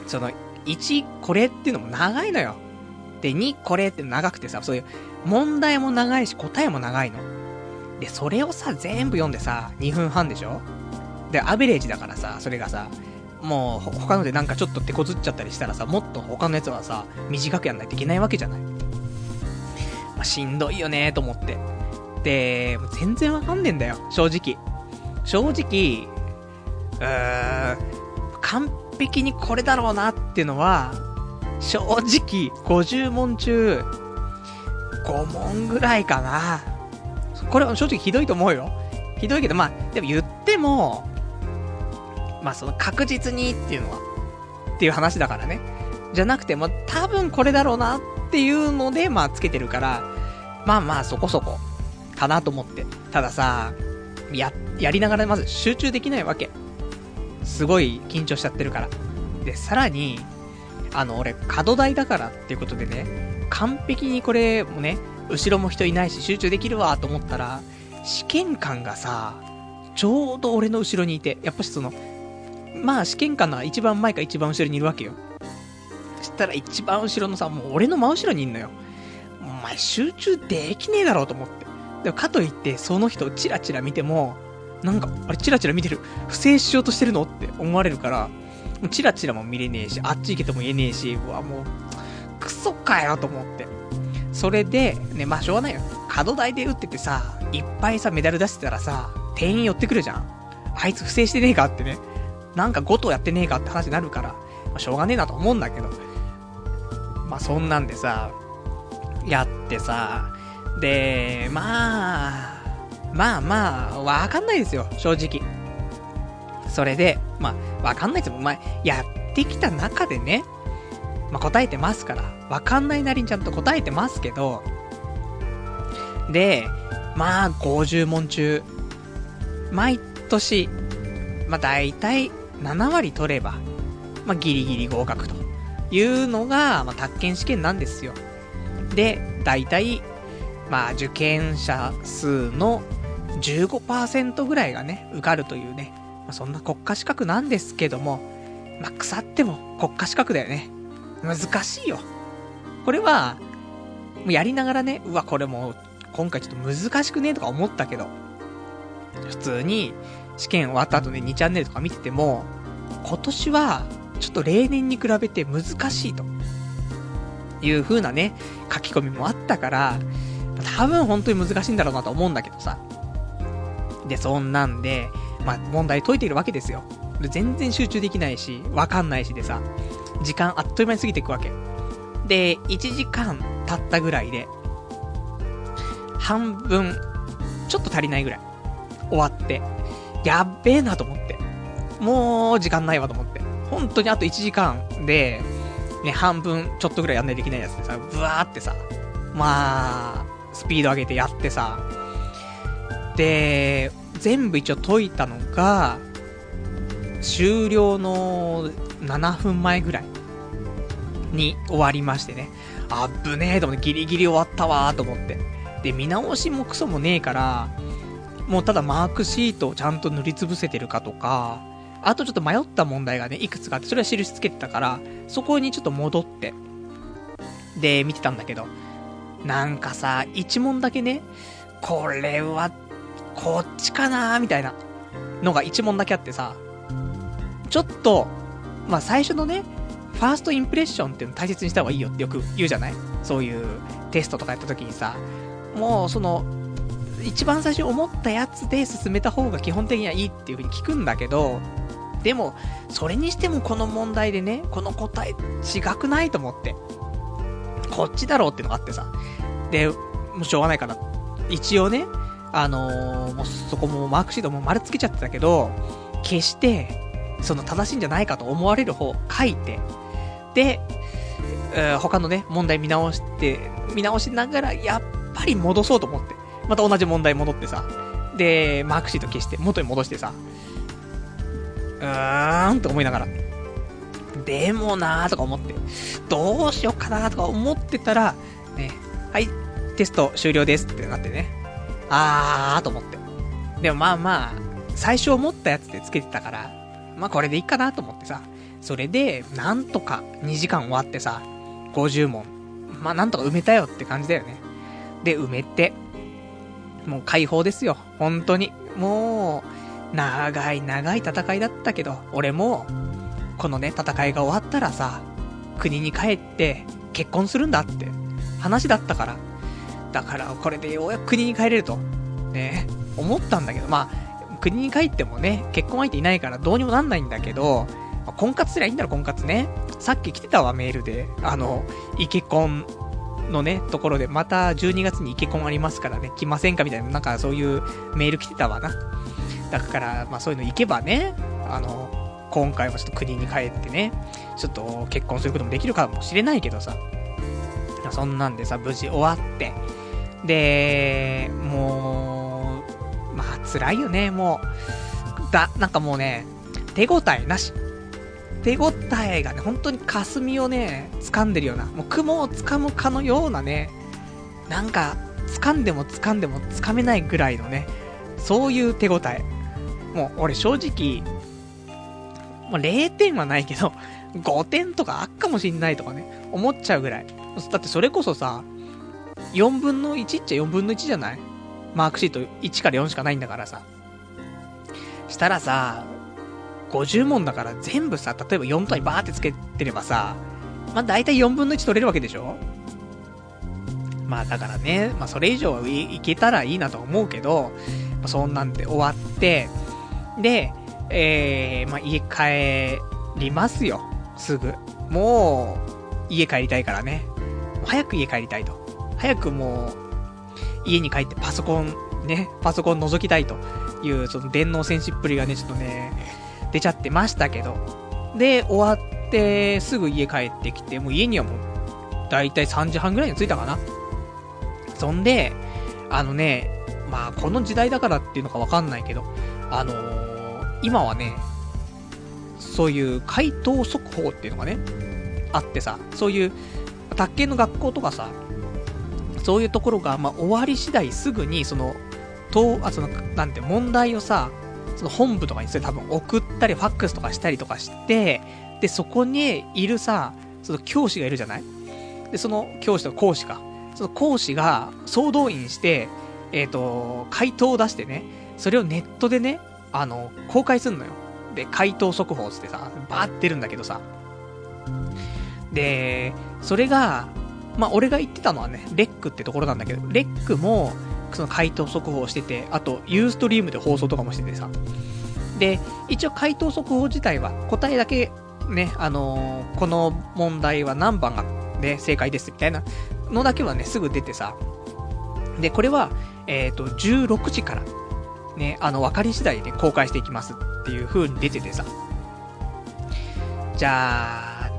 Speaker 1: その、1、これっていうのも長いのよ。で、2、これって長くてさ、そういう、問題も長いし、答えも長いの。で、それをさ、全部読んでさ、2分半でしょで、アベレージだからさ、それがさ、もう、他のでなんかちょっと手こずっちゃったりしたらさ、もっと他のやつはさ、短くやんないといけないわけじゃない。まあ、しんどいよねと思って。で、全然わかんねえんだよ、正直。正直、うーん、完璧にこれだろうなっていうのは、正直、50問中、5問ぐらいかな。これは正直ひどいと思うよ。ひどいけど、まあ、でも言っても、まあその確実にっていうのは、っていう話だからね。じゃなくて、まあ多分これだろうなっていうので、まあつけてるから、まあまあそこそこ、かなと思って。たださ、や、やりながらまず集中できないわけ。すごい緊張しちゃってるから。で、さらに、あの、俺、角台だからっていうことでね、完璧にこれもね、後ろも人いないし集中できるわと思ったら、試験官がさ、ちょうど俺の後ろにいて、やっぱしその、まあ試験官の一番前か一番後ろにいるわけよ。そしたら一番後ろのさ、もう俺の真後ろにいんのよ。お前集中できねえだろうと思って。でもかといって、その人をチラチラ見ても、なんか、あれチラチラ見てる。不正しようとしてるの？って思われるから、チラチラも見れねえし、あっち行けとも言えねえし、うわ、もう、クソかよと思って。それで、ね、まあしょうがないよ。角台で打っててさ、いっぱいさ、メダル出してたらさ、店員寄ってくるじゃん。あいつ不正してねえかってね。なんか5頭やってねえかって話になるから、まあ、しょうがねえなと思うんだけど。まあそんなんでさ、やってさ、で、まあ、まあまあ、わかんないですよ、正直。それで、まあ、わかんないですよ。まあ、やってきた中でね、まあ答えてますから、わかんないなりにちゃんと答えてますけど、で、まあ、50問中、毎年、まあ大体7割取れば、まあ、ギリギリ合格というのが、まあ、宅建試験なんですよ。で、大体、まあ、受験者数の15%ぐらいがね、受かるというね、まあ、そんな国家資格なんですけども、まあ、腐っても国家資格だよね。難しいよ。これは、もうやりながらね、うわ、これもう、今回ちょっと難しくねとか思ったけど、普通に、試験終わった後ね、2チャンネルとか見てても、今年は、ちょっと例年に比べて難しいと。いう風なね、書き込みもあったから、多分本当に難しいんだろうなと思うんだけどさ。で、そんなんで、まあ、問題解いてるわけですよ。全然集中できないし、わかんないしでさ。時間あっという間に過ぎていくわけ。で、1時間経ったぐらいで、半分、ちょっと足りないぐらい、終わって、やっべえなと思って。もう、時間ないわと思って。本当にあと1時間で、ね、半分ちょっとぐらいやんないといけないやつでさ、ブワーってさ、まあ、スピード上げてやってさ、で、全部一応解いたのが、終了の7分前ぐらいに終わりましてね。あっぶねえと思ってギリギリ終わったわーと思って。で、見直しもクソもねえから、もうただマークシートをちゃんと塗りつぶせてるかとか、あとちょっと迷った問題がね、いくつかあって、それは印つけてたから、そこにちょっと戻って、で、見てたんだけど、なんかさ、一問だけね、これは、こっちかなーみたいなのが一問だけあってさ、ちょっと、まあ最初のね、ファーストインプレッションっていうの大切にした方がいいよってよく言うじゃない？そういうテストとかやった時にさ、もうその、一番最初思ったやつで進めた方が基本的にはいいっていう風に聞くんだけど、でも、それにしてもこの問題でね、この答え違くないと思って。こっちだろうってのがあってさ。で、もうしょうがないから。一応ね、あのー、もうそこもマークシートも丸つけちゃってたけど、消して、その正しいんじゃないかと思われる方書いて、で、え、他のね、問題見直して、見直しながら、やっぱり戻そうと思って。また同じ問題戻ってさ。で、マークシート消して、元に戻してさ。うーんって思いながら。でもなーとか思って。どうしようかなーとか思ってたら、ね、はい、テスト終了ですってなってね。あーと思って。でもまあまあ、最初思ったやつでつけてたから、まあこれでいいかなと思ってさ。それで、なんとか2時間終わってさ、50問。まあなんとか埋めたよって感じだよね。で、埋めて、もう解放ですよ。本当に。もう、長い長い戦いだったけど、俺も、このね、戦いが終わったらさ、国に帰って結婚するんだって話だったから。だから、これでようやく国に帰れると、ね、思ったんだけど、まあ、国に帰ってもね、結婚相手いないからどうにもなんないんだけど、まあ、婚活すりゃいいんだろ、婚活ね。さっき来てたわ、メールで。あの、イケコンのね、ところで、また12月にイケコンありますからね、来ませんかみたいな、なんかそういうメール来てたわな。だから、まあそういうの行けばね、あの、今回はちょっと国に帰ってね、ちょっと結婚することもできるかもしれないけどさ、そんなんでさ、無事終わって、で、もう、まあ辛いよね、もう。だ、なんかもうね、手応えなし。手応えがね、本当に霞をね、掴んでるような、もう雲を掴むかのようなね、なんか、掴んでも掴んでも掴めないぐらいのね、そういう手応え。もう、俺正直、まあ、0点はないけど、5点とかあっかもしんないとかね、思っちゃうぐらい。だってそれこそさ、4分の1っちゃ4分の1じゃない？マークシート1から4しかないんだからさ。したらさ、50問だから全部さ、例えば4単位バーってつけてればさ、まあ大体4分の1取れるわけでしょ？まあだからね、まあそれ以上はいけたらいいなと思うけど、まあ、そんなんで終わって、で、えー、まあ家帰りますよ。すぐ。もう、家帰りたいからね。早く家帰りたいと。早くもう、家に帰ってパソコン、ね、パソコン覗きたいという、その電脳戦士っぷりがね、ちょっとね、出ちゃってましたけど。で、終わって、すぐ家帰ってきて、もう家にはもう、だいたい3時半ぐらいに着いたかな。そんで、あのね、まあ、この時代だからっていうのかわかんないけど、あのー、今はね、そういう回答速報っていうのがね、あってさ、そういう、宅建の学校とかさ、そういうところが、まあ、終わり次第すぐに、その、と、あ、その、なんて、問題をさ、その本部とかにそれ多分送ったり、ファックスとかしたりとかして、で、そこにいるさ、その教師がいるじゃない？で、その教師と講師か。その講師が総動員して、えっ、ー、と、回答を出してね、それをネットでね、あの、公開すんのよ。で、回答速報つってさ、バーってるんだけどさ。で、それが、まあ、俺が言ってたのはね、レックってところなんだけど、レックも、その回答速報してて、あと、ユーストリームで放送とかもしててさ。で、一応回答速報自体は答えだけね、あのー、この問題は何番がね、正解ですみたいなのだけはね、すぐ出てさ。で、これは、えっ、ー、と、16時から、ね、あの、分かり次第で、公開していきますっていう風に出ててさ。じゃあ、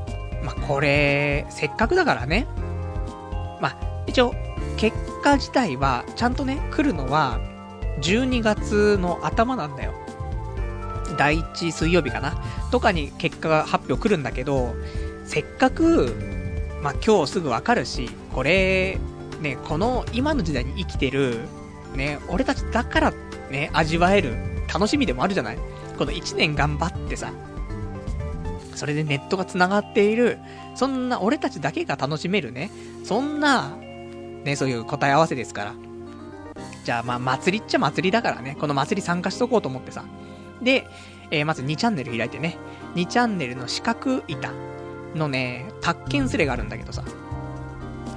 Speaker 1: まあ、これ、せっかくだからね。まあ、一応、結果自体は、ちゃんとね、来るのは、12月の頭なんだよ。第1水曜日かなとかに結果が発表来るんだけど、せっかく、まあ、今日すぐわかるし、これ、ね、この今の時代に生きてる、ね、俺たちだからね、味わえる楽しみでもあるじゃないこの1年頑張ってさ、それでネットが繋がっている、そんな俺たちだけが楽しめるね、そんな、ね、そういう答え合わせですから。じゃあまあ祭りっちゃ祭りだからね、この祭り参加しとこうと思ってさ。で、えー、まず2チャンネル開いてね、2チャンネルの四角板のね、宅建スレがあるんだけどさ、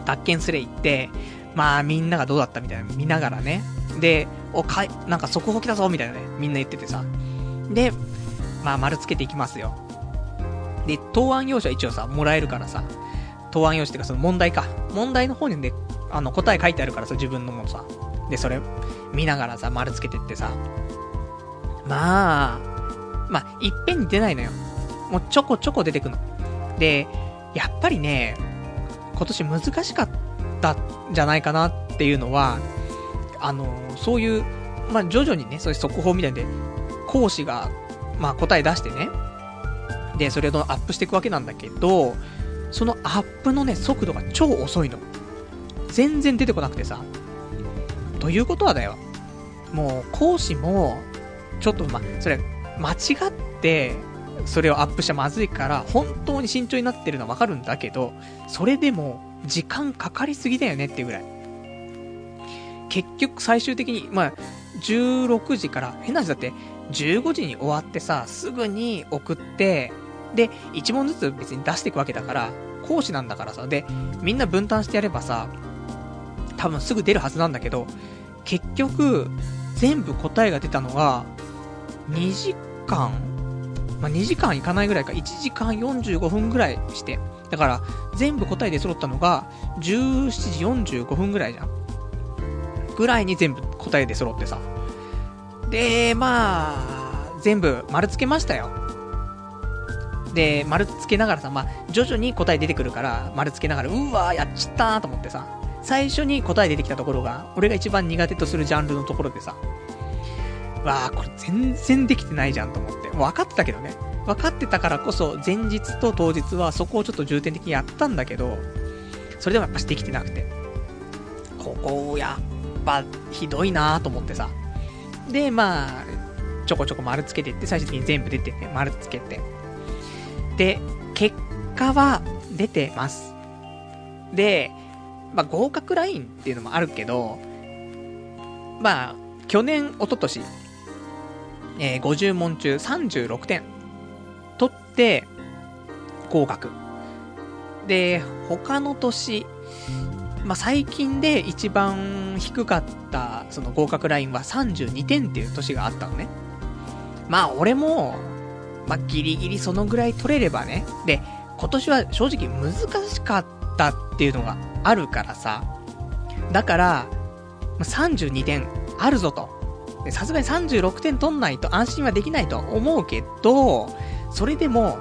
Speaker 1: 宅建スレ行って、まあみんながどうだったみたいな見ながらね、で、お、かい、なんか速報来たぞみたいなね、みんな言っててさ。で、まあ丸つけていきますよ。で、答案用紙は一応さ、もらえるからさ、答案用紙っていうかその問題か。問題の方にね、あの答え書いてあるからさ、自分のもさ。で、それ見ながらさ、丸つけてってさ。まあ、まあ、いっぺんに出ないのよ。もうちょこちょこ出てくの。で、やっぱりね、今年難しかったんじゃないかなっていうのは、あの、そういう、まあ、徐々にね、そういう速報みたいで、講師が、まあ、答え出してね、で、それをアップしていくわけなんだけど、そのアップのね、速度が超遅いの。全然出てこなくてさ。ということはだよ。もう、講師も、ちょっと、ま、それ、間違って、それをアップしちゃまずいから、本当に慎重になってるのはわかるんだけど、それでも、時間かかりすぎだよねっていうぐらい。結局最終的に、まあ、16時から、変な話だって、15時に終わってさ、すぐに送って、で、1問ずつ別に出していくわけだから、講師なんだからさ、で、みんな分担してやればさ、多分すぐ出るはずなんだけど、結局、全部答えが出たのが、2時間まあ、2時間いかないぐらいか、1時間45分ぐらいして。だから、全部答えで揃ったのが、17時45分ぐらいじゃん。ぐらいに全部答えで揃ってさ。で、まあ、全部丸つけましたよ。で、丸つけながらさ、まあ、徐々に答え出てくるから、丸つけながら、うわー、やっちゃったーと思ってさ、最初に答え出てきたところが、俺が一番苦手とするジャンルのところでさ、わあこれ全然できてないじゃんと思って。分かってたけどね。分かってたからこそ、前日と当日はそこをちょっと重点的にやったんだけど、それでもやっぱしできてなくて。ここを、やっぱ、ひどいなーと思ってさ。で、まあ、ちょこちょこ丸つけていって、最終的に全部出てね、丸つけて。で、結果は出てます。で、まあ、合格ラインっていうのもあるけど、まあ、去年、一昨年、えー、50問中36点取って、合格。で、他の年、まあ、最近で一番低かったその合格ラインは32点っていう年があったのね。まあ俺も、まあ、ギリギリそのぐらい取れればね。で、今年は正直難しかったっていうのがあるからさ。だから、32点あるぞと。さすがに36点取んないと安心はできないと思うけど、それでも、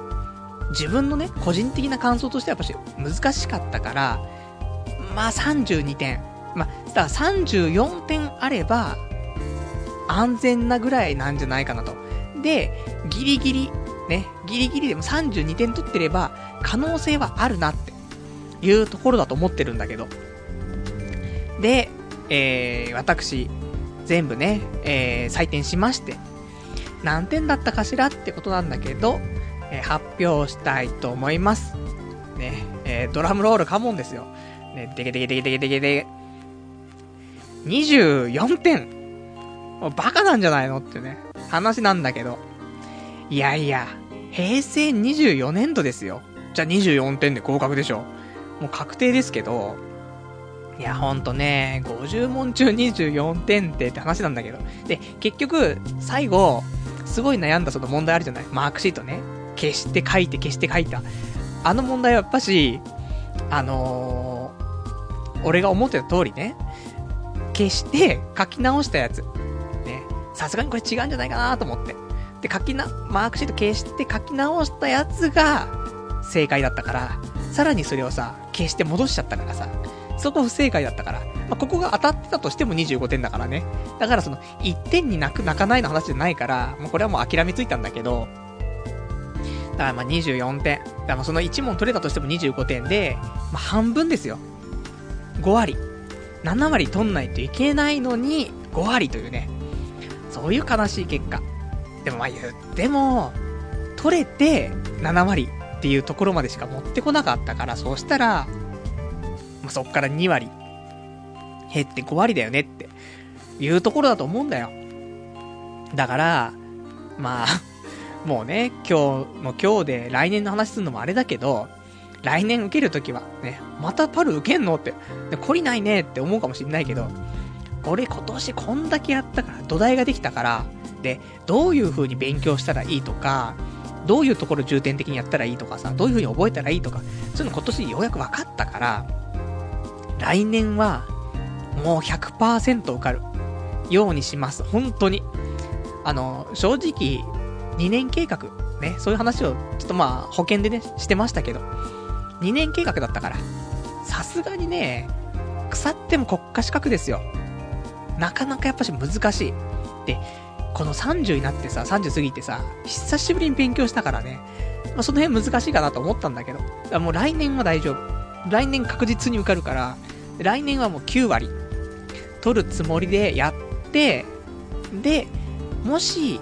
Speaker 1: 自分のね、個人的な感想としてはやっぱし難しかったから、まあ32点。まあ、だ34点あれば、安全なぐらいなんじゃないかなと。で、ギリギリ、ね、ギリギリでも32点取ってれば、可能性はあるなっていうところだと思ってるんだけど。で、えー、私、全部ね、えー、採点しまして、何点だったかしらってことなんだけど、えー、発表したいと思います。ね、えー、ドラムロールカモンですよ。ね、でけでけでけでけでけでけ。24点バカなんじゃないのってね、話なんだけど。いやいや、平成24年度ですよ。じゃあ24点で合格でしょ。もう確定ですけど、いや、ほんとね、50問中24点ってって話なんだけど。で、結局、最後、すごい悩んだその問題あるじゃない？マークシートね。消して書いて消して書いた。あの問題はやっぱし、あのー、俺が思ってた通りね、消して書き直したやつ。ね。さすがにこれ違うんじゃないかなと思って。で、書きな、マークシート消して書き直したやつが正解だったから、さらにそれをさ、消して戻しちゃったからさ、そこ不正解だったから、まあ、ここが当たってたとしても25点だからね。だからその、1点に泣く泣かないの話じゃないから、もうこれはもう諦めついたんだけど、だからまあ24点。だからその1問取れたとしても25点で、まあ半分ですよ。5割。7割取んないといけないのに、5割というね。そういう悲しい結果。でもまあ言っても、取れて7割っていうところまでしか持ってこなかったから、そうしたら、まあ、そっから2割減って5割だよねっていうところだと思うんだよ。だから、まあ、[LAUGHS] もうね、今日の今日で来年の話するのもあれだけど、来年受けるときはね、またパル受けんのって、懲りないねって思うかもしんないけど、俺今年こんだけやったから、土台ができたから、で、どういう風に勉強したらいいとか、どういうところ重点的にやったらいいとかさ、どういう風に覚えたらいいとか、そういうの今年ようやく分かったから、来年は、もう100%受かるようにします。本当に。あの、正直、2年計画、ね、そういう話を、ちょっとまあ、保険でね、してましたけど、2年計画だったから、さすがにね、腐っても国家資格ですよ。なかなかやっぱし難しい。で、この30になってさ、30過ぎてさ、久しぶりに勉強したからね、まあ、その辺難しいかなと思ったんだけど、もう来年は大丈夫。来年確実に受かるから、来年はもう9割、取るつもりでやって、で、もし、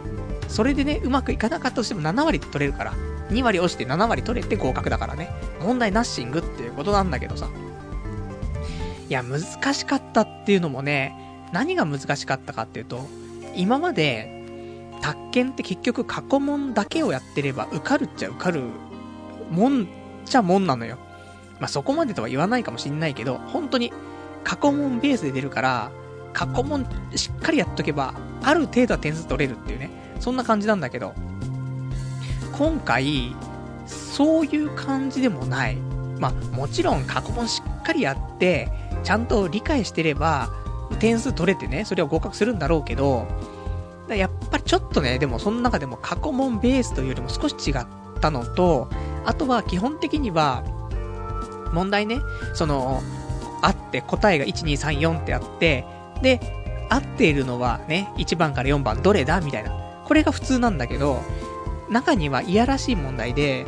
Speaker 1: それでね、うまくいかなかったとしても7割取れるから、2割押して7割取れて合格だからね、問題ナッシングっていうことなんだけどさ。いや、難しかったっていうのもね、何が難しかったかっていうと、今まで、宅建って結局過去問だけをやってれば受かるっちゃ受かるもんちゃもんなのよ。まあ、そこまでとは言わないかもしんないけど、本当に過去問ベースで出るから、過去問しっかりやっとけば、ある程度は点数取れるっていうね、そんな感じなんだけど、今回、そういう感じでもない。まあ、もちろん過去問しっかりやって、ちゃんと理解してれば、点数取れてね、それは合格するんだろうけど、やっぱりちょっとね、でもその中でも過去問ベースというよりも少し違ったのと、あとは基本的には、問題ね、その、あって答えが1、2、3、4ってあって、で、合っているのはね、1番から4番どれだみたいな。これが普通なんだけど、中にはいやらしい問題で、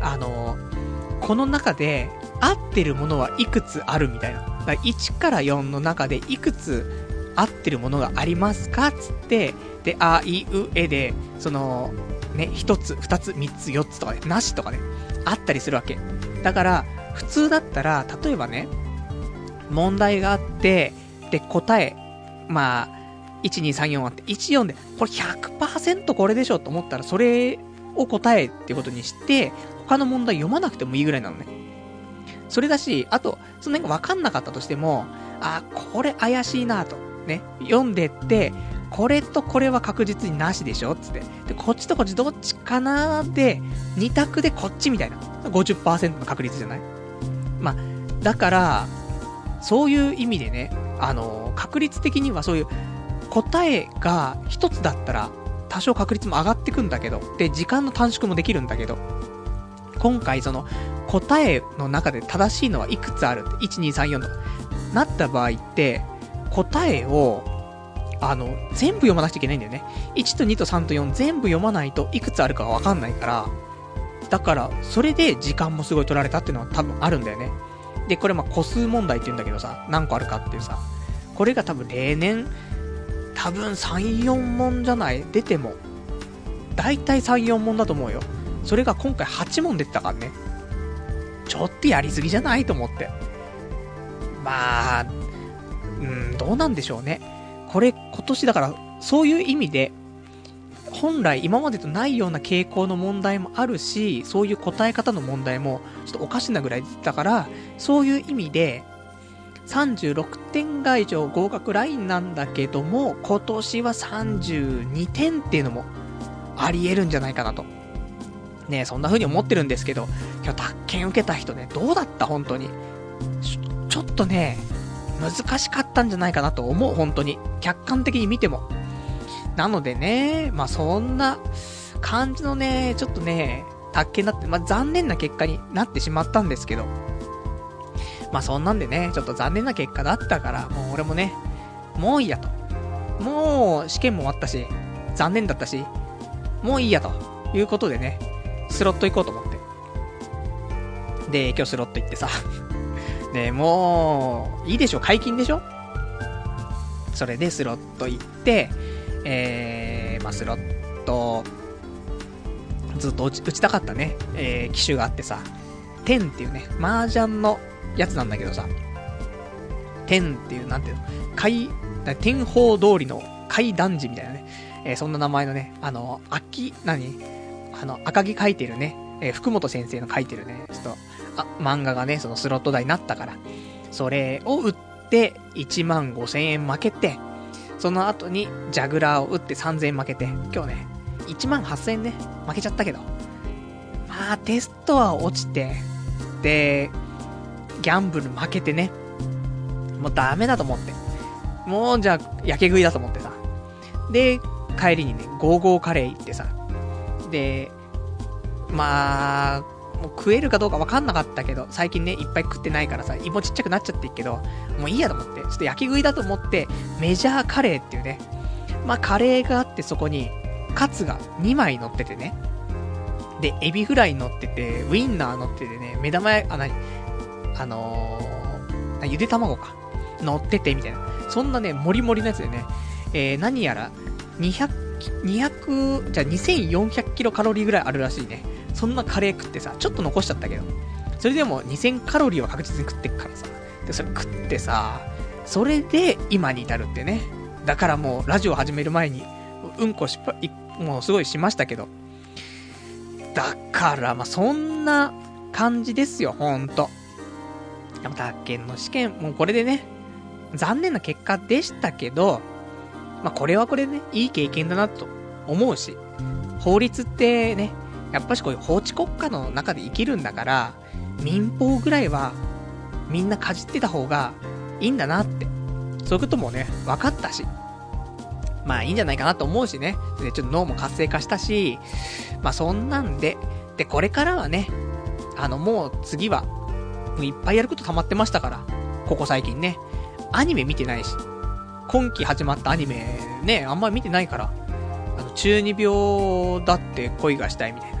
Speaker 1: あの、この中で合ってるものはいくつあるみたいな。か1から4の中でいくつ合ってるものがありますかつって、で、あ、い、う、えで、その、ね、1つ、2つ、3つ、4つとかね、なしとかね、あったりするわけ。だから、普通だったら、例えばね、問題があって、で、答え、まあ、1、2、3、4あって、1、4で、これ100%これでしょと思ったら、それを答えってことにして、他の問題読まなくてもいいぐらいなのね。それだし、あと、その辺が分かんなかったとしても、あ、これ怪しいなと。ね。読んでって、これとこれは確実になしでしょつって。で、こっちとこっちどっちかなーで、2択でこっちみたいな。50%の確率じゃない？まあ、だから、そういう意味でね、あの、確率的にはそういう答えが一つだったら、多少確率も上がってくんだけど、で、時間の短縮もできるんだけど、今回その、答えの中で正しいのはいくつあるって、1、2、3、4となった場合って、答えを、あの、全部読まなくちゃいけないんだよね。1と2と3と4全部読まないといくつあるかわかんないから、だから、それで時間もすごい取られたっていうのは多分あるんだよね。で、これまあ個数問題って言うんだけどさ、何個あるかっていうさ、これが多分例年、多分3、4問じゃない？出ても。大体3、4問だと思うよ。それが今回8問出てたからね。ちょっとやりすぎじゃないと思って。まあ、うん、どうなんでしょうね。これ今年だから、そういう意味で、本来今までとないような傾向の問題もあるし、そういう答え方の問題もちょっとおかしなぐらい出てたから、そういう意味で、36点が以上合格ラインなんだけども、今年は32点っていうのもあり得るんじゃないかなとねそんな風に思ってるんですけど、今日宅建受けた人ね、どうだった？本当に。ちょ、ちょっとね、難しかったんじゃないかなと思う、本当に。客観的に見ても。なのでね、まあそんな感じのね、ちょっとね、宅建だって、まあ残念な結果になってしまったんですけど。まあそんなんでね、ちょっと残念な結果だったから、もう俺もね、もういいやと。もう試験も終わったし、残念だったし、もういいやということでね、スロット行こうと思って。で、今日スロット行ってさ。[LAUGHS] で、もう、いいでしょ？解禁でしょ？それでスロット行って、えー、まあ、スロット、ずっと打ち打ちたかったね、えー、機種があってさ、10っていうね、麻雀のやつなんだけどさ、10っていう、なんていうの、海、天宝通りの海団地みたいなね、えー、そんな名前のね、あの、秋、何？あの、赤木書いてるね、えー、福本先生の書いてるね、ちょっと、あ、漫画がね、そのスロット台になったから、それを売って、1万5千円負けて、その後に、ジャグラーを打って3000円負けて、今日ね、1万8000円ね、負けちゃったけど、まあ、テストは落ちて、で、ギャンブル負けてね、もうダメだと思って。もうじゃあ、焼け食いだと思ってさ。で、帰りにね、ゴーゴーカレー行ってさ。で、まあ、もう食えるかどうかわかんなかったけど、最近ね、いっぱい食ってないからさ、芋ちっちゃくなっちゃってるけど、もういいやと思って、ちょっと焼き食いだと思って、メジャーカレーっていうね、まあカレーがあってそこに、カツが2枚乗っててね、で、エビフライ乗ってて、ウインナー乗っててね、目玉あ、なに、あのー、ゆで卵か、乗っててみたいな。そんなね、もりもりのやつでね、えー、何やら、200、200、じゃあ2400キロカロリーぐらいあるらしいね。そんなカレー食ってさ、ちょっと残しちゃったけど。それでも2000カロリーは確実に食ってっからさ。で、それ食ってさ、それで今に至るってね。だからもうラジオ始める前に、うんこ失敗、もうすごいしましたけど。だから、まあ、そんな感じですよ、ほんと。でも、宅建の試験、もうこれでね、残念な結果でしたけど、まあ、これはこれでね、いい経験だなと思うし、法律ってね、やっぱしこういう法治国家の中で生きるんだから、民法ぐらいはみんなかじってた方がいいんだなって。そういうこともね、分かったし。まあいいんじゃないかなと思うしね。で、ちょっと脳も活性化したし、まあそんなんで、で、これからはね、あのもう次は、もういっぱいやること溜まってましたから、ここ最近ね。アニメ見てないし、今期始まったアニメね、あんまり見てないから、あの、中二病だって恋がしたいみたいな。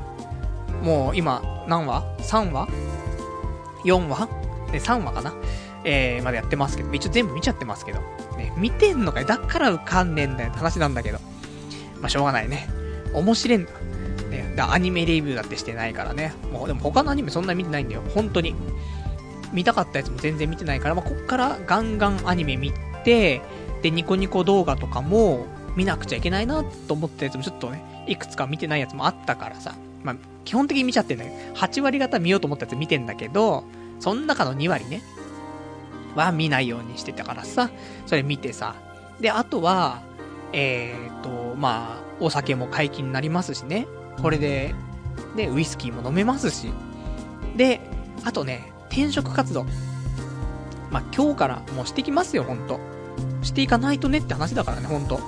Speaker 1: もう今、何話 ?3 話 ?4 話？で、3話かな？えー、までやってますけど、一応全部見ちゃってますけど。ね、見てんのかい？だから浮かんねえんだよって話なんだけど。まあ、しょうがないね。面白いんだ。ね、だアニメレビューだってしてないからね。もう、でも他のアニメそんな見てないんだよ。本当に。見たかったやつも全然見てないから、まあ、こっからガンガンアニメ見て、で、ニコニコ動画とかも見なくちゃいけないなと思ったやつもちょっとね、いくつか見てないやつもあったからさ。まあ、基本的に見ちゃってんだけど、8割方見ようと思ったやつ見てんだけど、その中の2割ね、は見ないようにしてたからさ、それ見てさ。で、あとは、えーと、まあ、お酒も解禁になりますしね。これで、で、ウイスキーも飲めますし。で、あとね、転職活動。まあ、今日からもうしてきますよ、ほんと。していかないとねって話だからね、ほんと。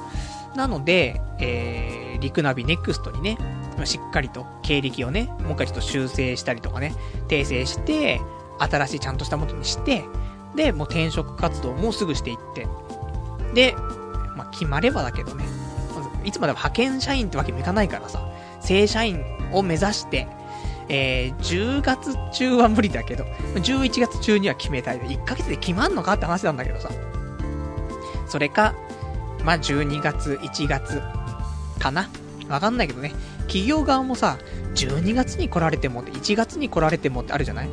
Speaker 1: なので、えー、リクナビネクストにね、しっかりと経歴をね、もう一回ちょっと修正したりとかね、訂正して、新しいちゃんとしたものにして、で、もう転職活動もすぐしていって、で、まあ、決まればだけどね、いつまでも派遣社員ってわけにもいかないからさ、正社員を目指して、えー、10月中は無理だけど、11月中には決めたいで、1ヶ月で決まんのかって話なんだけどさ。それか、まあ、12月、1月、かな？わかんないけどね。企業側もさ、12月に来られてもって、1月に来られてもってあるじゃない？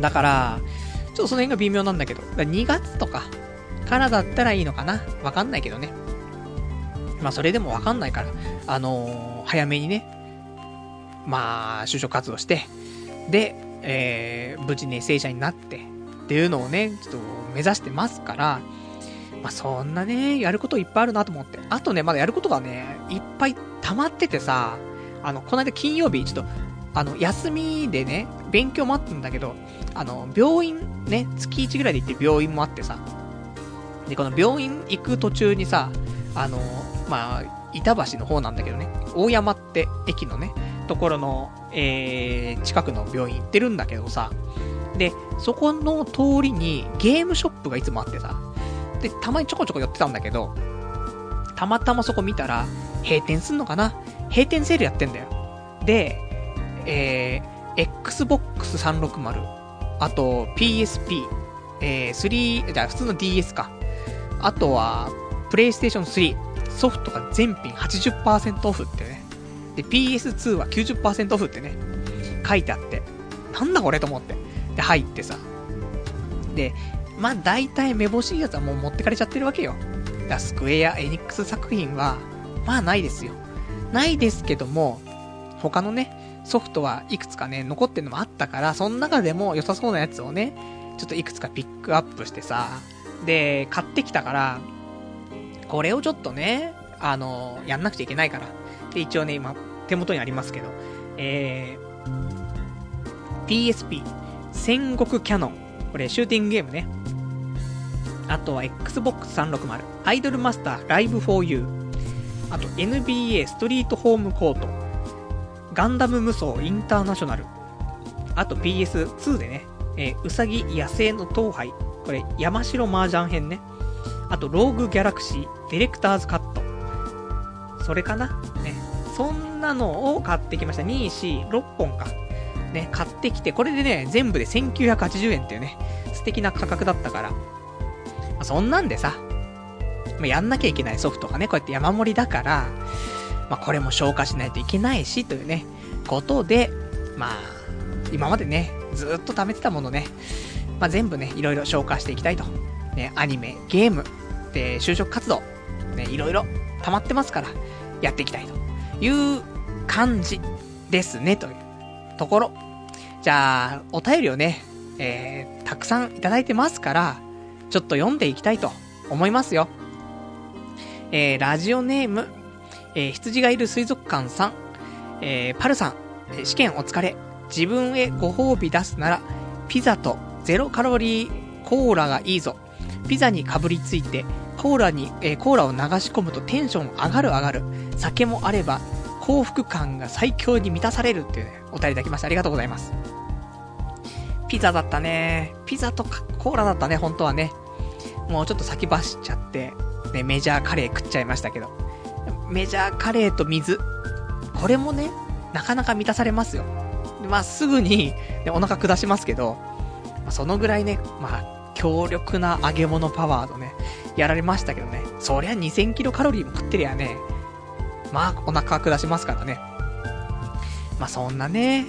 Speaker 1: だから、ちょっとその辺が微妙なんだけど、だ2月とかからだったらいいのかな？わかんないけどね。まあそれでもわかんないから、あのー、早めにね、まあ、就職活動して、で、えー、無事に正社になって、っていうのをね、ちょっと目指してますから、まあそんなね、やることいっぱいあるなと思って。あとね、まだやることがね、いっぱい溜まっててさ、あの、この間金曜日、ちょっと、あの、休みでね、勉強もあったんだけど、あの、病院、ね、月1ぐらいで行って病院もあってさ、で、この病院行く途中にさ、あの、まあ、板橋の方なんだけどね、大山って駅のね、ところの、えー、近くの病院行ってるんだけどさ、で、そこの通りにゲームショップがいつもあってさ、で、たまにちょこちょこ寄ってたんだけど、たまたまそこ見たら、閉店すんのかな？閉店セールやってんだよ。で、えー、Xbox 360、あと PSP、えー、3、じゃ普通の DS か。あとは、PlayStation 3、ソフトが全品80%オフってね。で、PS2 は90%オフってね、書いてあって、なんだこれと思って。で、入ってさ。で、まあ大体めぼしいやつはもう持ってかれちゃってるわけよ。だスクエア・エニックス作品は、まあないですよ。ないですけども、他のね、ソフトはいくつかね、残ってるのもあったから、その中でも良さそうなやつをね、ちょっといくつかピックアップしてさ、で、買ってきたから、これをちょっとね、あの、やんなくちゃいけないから。で、一応ね、今、手元にありますけど、えー、PSP、戦国キャノン。これ、シューティングゲームね。あとは Xbox 360、アイドルマスターライブ 4U、あと NBA ストリートホームコート、ガンダム無双インターナショナル、あと PS2 でね、えー、うさぎ野生の東杯、これ山城麻雀編ね、あとローグギャラクシーディレクターズカット、それかな？ね、そんなのを買ってきました。2、4、6本か。ね、買ってきて、これでね、全部で1980円っていうね、素敵な価格だったから、まあ、そんなんでさ、まあ、やんなきゃいけないソフトがね、こうやって山盛りだから、まあ、これも消化しないといけないし、というね、ことで、まあ、今までね、ずっと貯めてたものね、まあ、全部ね、いろいろ消化していきたいと。ね、アニメ、ゲーム、で、就職活動、ね、いろいろ溜まってますから、やっていきたいという感じですね、というところ。じゃあ、お便りをね、えー、たくさんいただいてますから、ちょっと読んでいきたいと思いますよ。えー、ラジオネーム、えー、羊がいる水族館さん、えー、パルさん、試験お疲れ。自分へご褒美出すなら、ピザとゼロカロリーコーラがいいぞ。ピザにかぶりついて、コーラに、えー、コーラを流し込むとテンション上がる上がる。酒もあれば、幸福感が最強に満たされるっていうね、お便りいただきました。ありがとうございます。ピザだったね。ピザとかコーラだったね、本当はね。もうちょっと先走っちゃって、ね、メジャーカレー食っちゃいましたけど。メジャーカレーと水。これもね、なかなか満たされますよ。まあ、すぐに、ね、お腹下しますけど、まあ、そのぐらいね、まあ、強力な揚げ物パワーとね、やられましたけどね。そりゃ2000キロカロリーも食ってりゃね、まあ、お腹下しますからね。まあ、そんなね、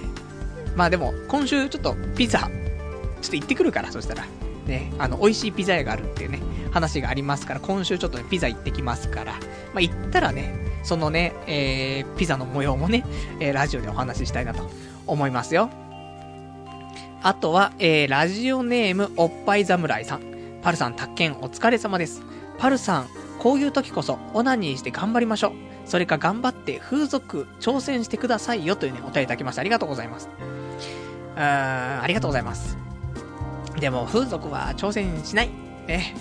Speaker 1: まあでも、今週ちょっとピザ、ちょっと行ってくるから、そしたら。ね、あの、美味しいピザ屋があるっていうね、話がありますから、今週ちょっとね、ピザ行ってきますから、まあ行ったらね、そのね、えー、ピザの模様もね、えー、ラジオでお話ししたいなと思いますよ。あとは、えー、ラジオネーム、おっぱい侍さん。パルさん、宅建お疲れ様です。パルさん、こういう時こそ、オナニーして頑張りましょう。それか頑張って風俗挑戦してくださいよというね、お便りいただきました。ありがとうございます。うん、ありがとうございます。でも、風俗は挑戦しない。ね。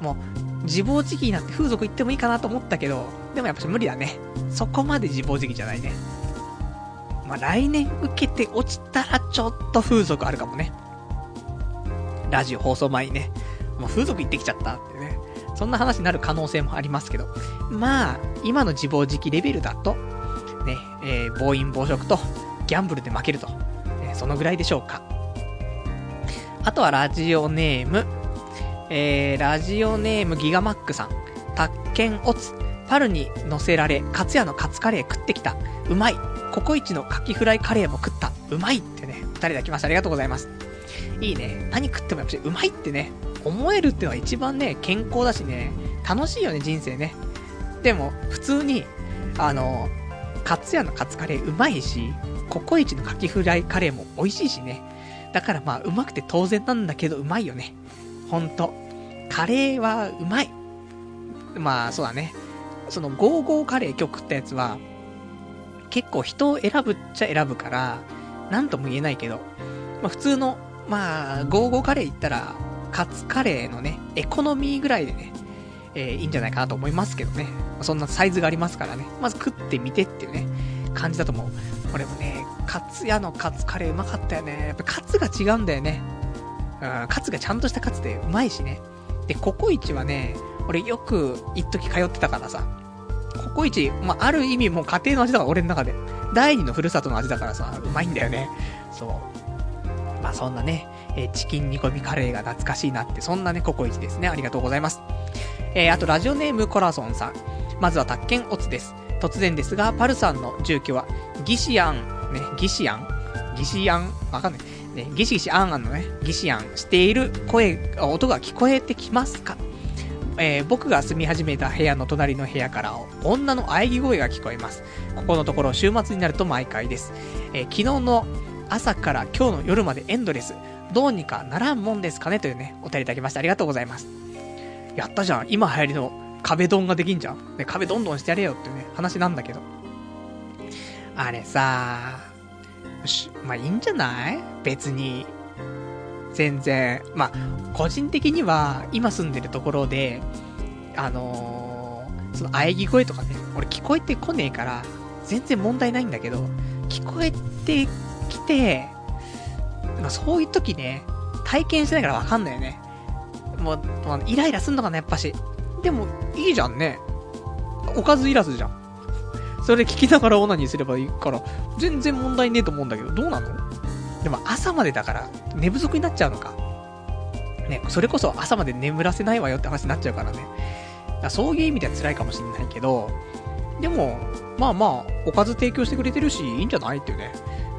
Speaker 1: もう、自暴自棄になって風俗行ってもいいかなと思ったけど、でもやっぱ無理だね。そこまで自暴自棄じゃないね。まあ、来年受けて落ちたらちょっと風俗あるかもね。ラジオ放送前にね、もう風俗行ってきちゃったってね。そんな話になる可能性もありますけど。まあ、今の自暴自棄レベルだと、ね、えー、暴飲暴食と、ギャンブルで負けると。そのぐらいでしょうか。あとはラジオネーム、えー、ラジオネームギガマックさん。宅建オツ。パルに乗せられ、カツヤのカツカレー食ってきた。うまい。ココイチのカキフライカレーも食った。うまいってね、二人できました。ありがとうございます。いいね。何食ってもやっぱりうまいってね、思えるってのは一番ね、健康だしね、楽しいよね、人生ね。でも、普通に、あの、カツヤのカツカレーうまいし、ココイチのカキフライカレーも美味しいしね。だからまあ、うまくて当然なんだけど、うまいよね。ほんと。カレーはうまい。まあ、そうだね。その、ゴーゴーカレー今日食ったやつは、結構人を選ぶっちゃ選ぶから、なんとも言えないけど、まあ普通の、まあ、ゴーゴーカレー行ったら、カツカレーのね、エコノミーぐらいでね、えー、いいんじゃないかなと思いますけどね。そんなサイズがありますからね。まず食ってみてっていうね、感じだと思う。俺もね、カツ屋のカツカレーうまかったよね。やっぱカツが違うんだよね。うん、カツがちゃんとしたカツでうまいしね。で、ココイチはね、俺よく一時通ってたからさ、ココイチ、まあ、ある意味もう家庭の味だから、俺の中で。第二のふるさとの味だからさ、うまいんだよね。そう。まあ、そんなね、え、チキン煮込みカレーが懐かしいなって、そんなね、ココイチですね。ありがとうございます。えー、あと、ラジオネームコラソンさん。まずは、宅建オツです。突然ですが、パルさんの住居は、ギシアン、ね、ギシアン？ギシアン？わかんない。ね、ギシギシアンアンのね、ギシアンしている声、音が聞こえてきますか？えー、僕が住み始めた部屋の隣の部屋から女の喘ぎ声が聞こえます。ここのところ週末になると毎回です。えー、昨日の朝から今日の夜までエンドレス。どうにかならんもんですかね？というね、お便りいただきましてありがとうございます。やったじゃん。今流行りの壁ドンができんじゃん。ね、壁どんどんしてやれよっていうね、話なんだけど。あれさよし、まあいいんじゃない？別に。全然。まあ、個人的には、今住んでるところで、あのー、その喘ぎ声とかね、俺聞こえてこねえから、全然問題ないんだけど、聞こえてきて、まあ、そういう時ね、体験してないからわかんないよね。もう、まあ、イライラすんのかな、やっぱし。でも、いいじゃんね。おかずいらずじゃん。それ聞きながらオナニーすればいいから、全然問題ねえと思うんだけど、どうなの？でも朝までだから寝不足になっちゃうのか。ね、それこそ朝まで眠らせないわよって話になっちゃうからね。だそういう意味では辛いかもしんないけど、でも、まあまあ、おかず提供してくれてるし、いいんじゃない？っていうね。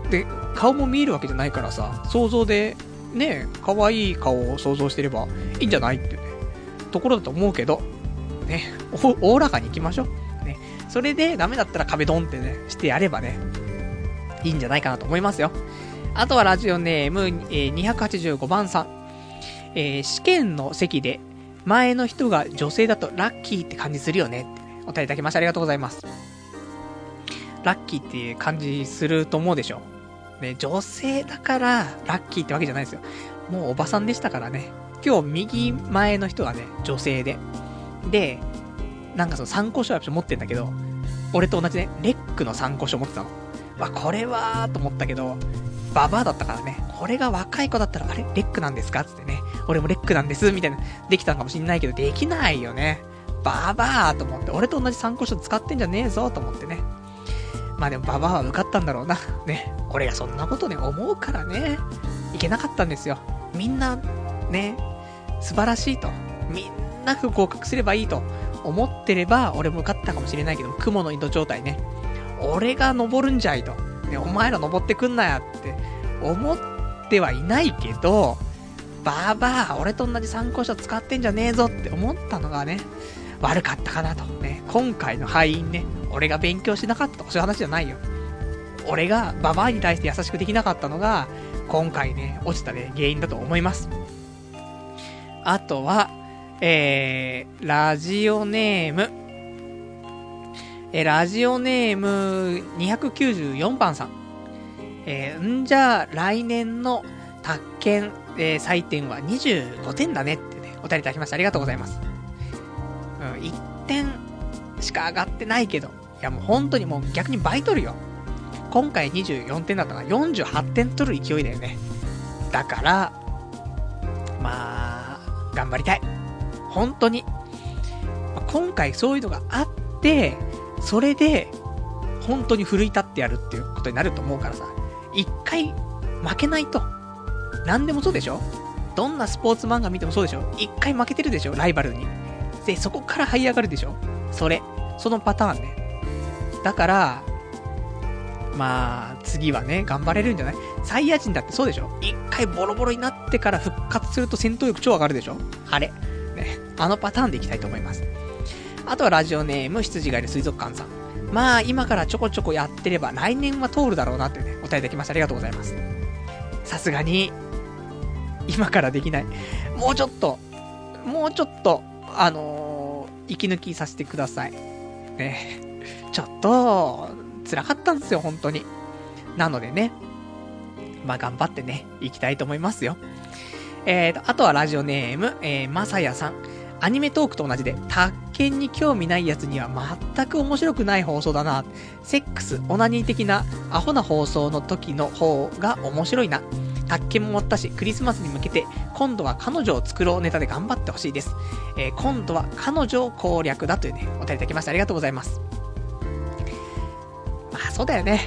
Speaker 1: で、顔も見えるわけじゃないからさ、想像で、ね、可愛い顔を想像してればいいんじゃないっていうね、ところだと思うけど、ね、おおらかに行きましょう。ね、それでダメだったら壁ドンってね、してやればね、いいんじゃないかなと思いますよ。あとはラジオネーム、え、285番さん。えー、試験の席で、前の人が女性だとラッキーって感じするよねって、ね、お便りいただきましてありがとうございます。ラッキーっていう感じすると思うでしょ。ね、女性だからラッキーってわけじゃないですよ。もうおばさんでしたからね。今日右前の人がね、女性で。で、なんかその参考書は持ってんだけど、俺と同じね、レックの参考書持ってたの。わ、これはーと思ったけど、ババアだったからね、これが若い子だったら、あれ？レックなんですか？つってね、俺もレックなんです、みたいな、できたのかもしんないけど、できないよね。ババアと思って、俺と同じ参考書使ってんじゃねえぞ、と思ってね。まあでも、ババアは受かったんだろうな。[LAUGHS] ね。俺がそんなことね、思うからね、いけなかったんですよ。みんな、ね、素晴らしいと。みんな合格すればいいと思ってれば、俺も受かったかもしれないけど、雲の井戸状態ね。俺が登るんじゃいと。ね、お前ら登ってくんなやって思ってはいないけど、ばあばあ、俺と同じ参考書使ってんじゃねえぞって思ったのがね、悪かったかなと。ね、今回の敗因ね、俺が勉強しなかったとかそういう話じゃないよ。俺がババアに対して優しくできなかったのが、今回ね、落ちたね、原因だと思います。あとは、えー、ラジオネーム、えーラジオネーム294番さん。えー、んじゃ、来年の宅建、えー、採点は25点だねってね、お便りいただきました。ありがとうございます。うん、1点しか上がってないけど、いやもう本当にもう逆に倍取るよ。今回24点だったから48点取る勢いだよね。だから、まあ、頑張りたい。本当に。今回そういうのがあって、それで、本当に奮い立ってやるっていうことになると思うからさ、一回負けないと。何でもそうでしょどんなスポーツ漫画見てもそうでしょ一回負けてるでしょライバルに。で、そこから這い上がるでしょそれ。そのパターンね。だから、まあ、次はね、頑張れるんじゃない？サイヤ人だってそうでしょ？一回ボロボロになってから復活すると戦闘力超上がるでしょ？晴れ。ね。あのパターンでいきたいと思います。あとはラジオネーム、羊がいる水族館さん。まあ、今からちょこちょこやってれば、来年は通るだろうなってね、お答えいただきました。ありがとうございます。さすがに、今からできない。もうちょっと、もうちょっと、あのー、息抜きさせてください。ね。ちょっと、辛かったんですよ、本当に。なのでね、まあ頑張ってね、行きたいと思いますよ。えーと、あとはラジオネーム、えー、まさやさん。アニメトークと同じで、宅建に興味ないやつには全く面白くない放送だな。セックス、オナニー的なアホな放送の時の方が面白いな。宅建も終わったし、クリスマスに向けて、今度は彼女を作ろうネタで頑張ってほしいです。えー、今度は彼女を攻略だというね、お便りいただきました。ありがとうございます。あ、そうだよね。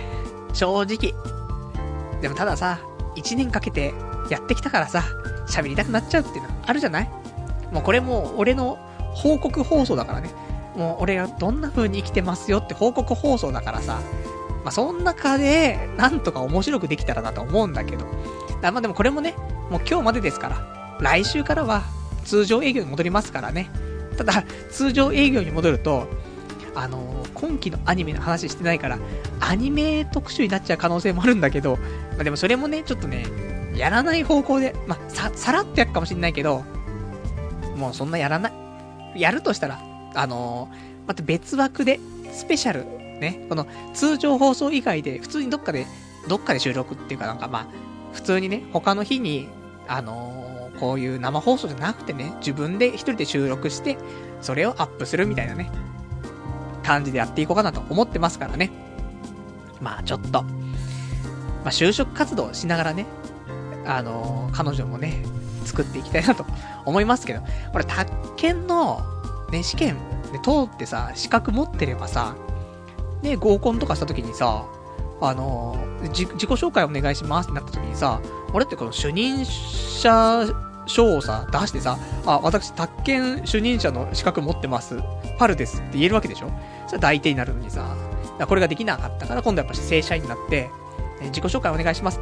Speaker 1: 正直。でもたださ、1年かけてやってきたからさ、喋りたくなっちゃうっていうのあるじゃない？もうこれもう俺の報告放送だからね。もう俺がどんな風に生きてますよって報告放送だからさ。まあ、そん中で、なんとか面白くできたらなと思うんだけど。だまあでもこれもね、もう今日までですから。来週からは通常営業に戻りますからね。ただ、通常営業に戻ると、あのー、今期のアニメの話してないから、アニメ特集になっちゃう可能性もあるんだけど、まあ、でもそれもね、ちょっとね、やらない方向で、まあ、さ、さらってやるかもしんないけど、もうそんなやらない。やるとしたら、あのー、また別枠で、スペシャル、ね、この通常放送以外で、普通にどっかで、どっかで収録っていうかなんかまあ、普通にね、他の日に、あのー、こういう生放送じゃなくてね、自分で一人で収録して、それをアップするみたいなね、感じでやっていこうかなと思ってますからね。まあちょっと、まあ就職活動しながらね、あのー、彼女もね、作っていきたいなと思いますけど、これ、宅建の、ね、試験で通ってさ、資格持ってればさ、ね、合コンとかした時にさ、あのー、自己紹介お願いしますってなった時にさ、俺ってこの主任者証をさ、出してさ、あ、私、宅建主任者の資格持ってます。パルですって言えるわけでしょ？それ大抵になるのにさ、これができなかったから、今度やっぱ正社員になって、え自己紹介お願いします。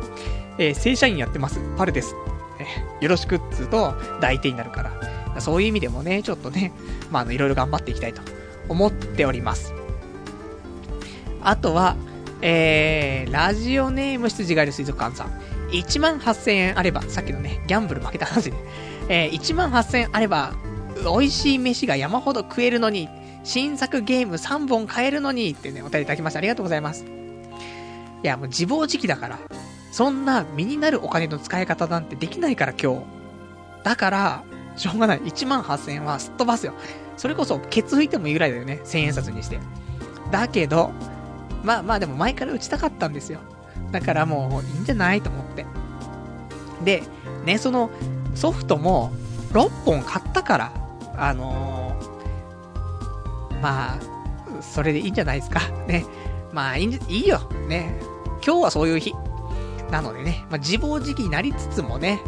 Speaker 1: えー、正社員やってます。パルです。えよろしくっつうと、大抵になるから。そういう意味でもね、ちょっとね、まあ、あの、いろいろ頑張っていきたいと思っております。あとは、えー、ラジオネーム羊がいる水族館さん。1万8000円あれば、さっきのね、ギャンブル負けた話で、えー、1万8000円あれば、美味しい飯が山ほど食えるのに、新作ゲーム3本買えるのにってね、お便りいただきました。ありがとうございます。いや、もう自暴自棄だから。そんな身になるお金の使い方なんてできないから今日。だから、しょうがない。1万8000円はすっ飛ばすよ。それこそ、ケツ拭いてもいいぐらいだよね。1000円札にして。だけど、まあまあでも前から打ちたかったんですよ。だからもういいんじゃないと思って。で、ね、そのソフトも6本買ったから、あのー、まあ、それでいいんじゃないですか。[LAUGHS] ね。まあいいんいいよ。ね。今日はそういう日。なのでね、まあ、自暴自棄になりつつもね、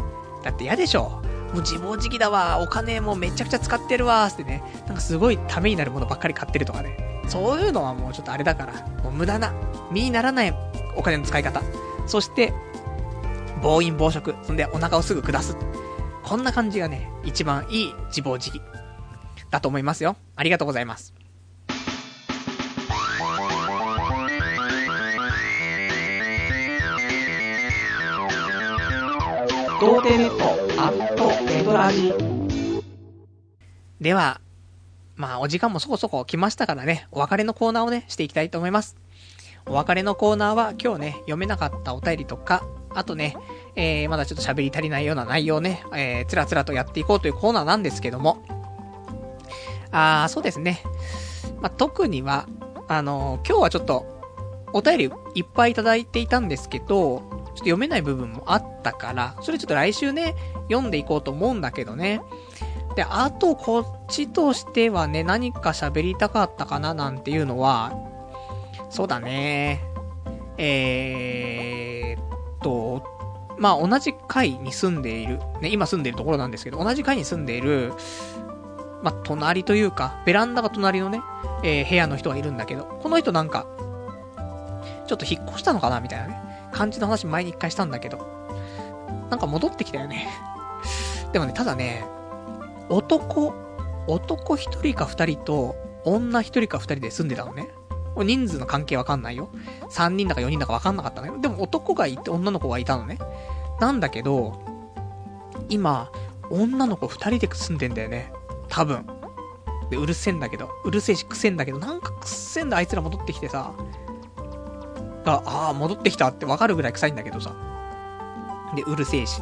Speaker 1: だって嫌でしょ。もう自暴自棄だわ、お金もめちゃくちゃ使ってるわ、ってね、なんかすごいためになるものばっかり買ってるとかね。そういうのはもうちょっとあれだから、もう無駄な、身にならないお金の使い方。そして、暴飲暴食。そんでお腹をすぐ下す。こんな感じがね、一番いい自暴自棄。だと思いますよ。ありがとうございます。童貞ネットアットネトラジでは、まあお時間もそこそこ来ましたからね、お別れのコーナーをね、していきたいと思います。お別れのコーナーは今日ね、読めなかったお便りとか、あとね、えー、まだちょっと喋り足りないような内容ね、えー、つらつらとやっていこうというコーナーなんですけども、あー、そうですね。まあ、特には、あのー、今日はちょっと、お便りいっぱいいただいていたんですけど、ちょっと読めない部分もあったから、それちょっと来週ね、読んでいこうと思うんだけどね。で、あと、こっちとしてはね、何か喋りたかったかななんていうのは、そうだね。えーっと、まあ、同じ階に住んでいる、ね、今住んでいるところなんですけど、同じ階に住んでいる、まあ、隣というか、ベランダが隣のね、えー、部屋の人がいるんだけど、この人なんか、ちょっと引っ越したのかなみたいなね。感じの話前に一回したんだけど、なんか戻ってきたよね。でもね、ただね、男、男一人か二人と、女一人か二人で住んでたのね。人数の関係わかんないよ。三人だか四人だかわかんなかったのよ。でも男がいて女の子がいたのね。なんだけど、今、女の子二人で住んでんだよね。多分。で、うるせえんだけど、うるせえしくせえんだけど、なんかくっせえんだあいつら戻ってきてさ、ああ、戻ってきたってわかるぐらい臭いんだけどさ。で、うるせえし。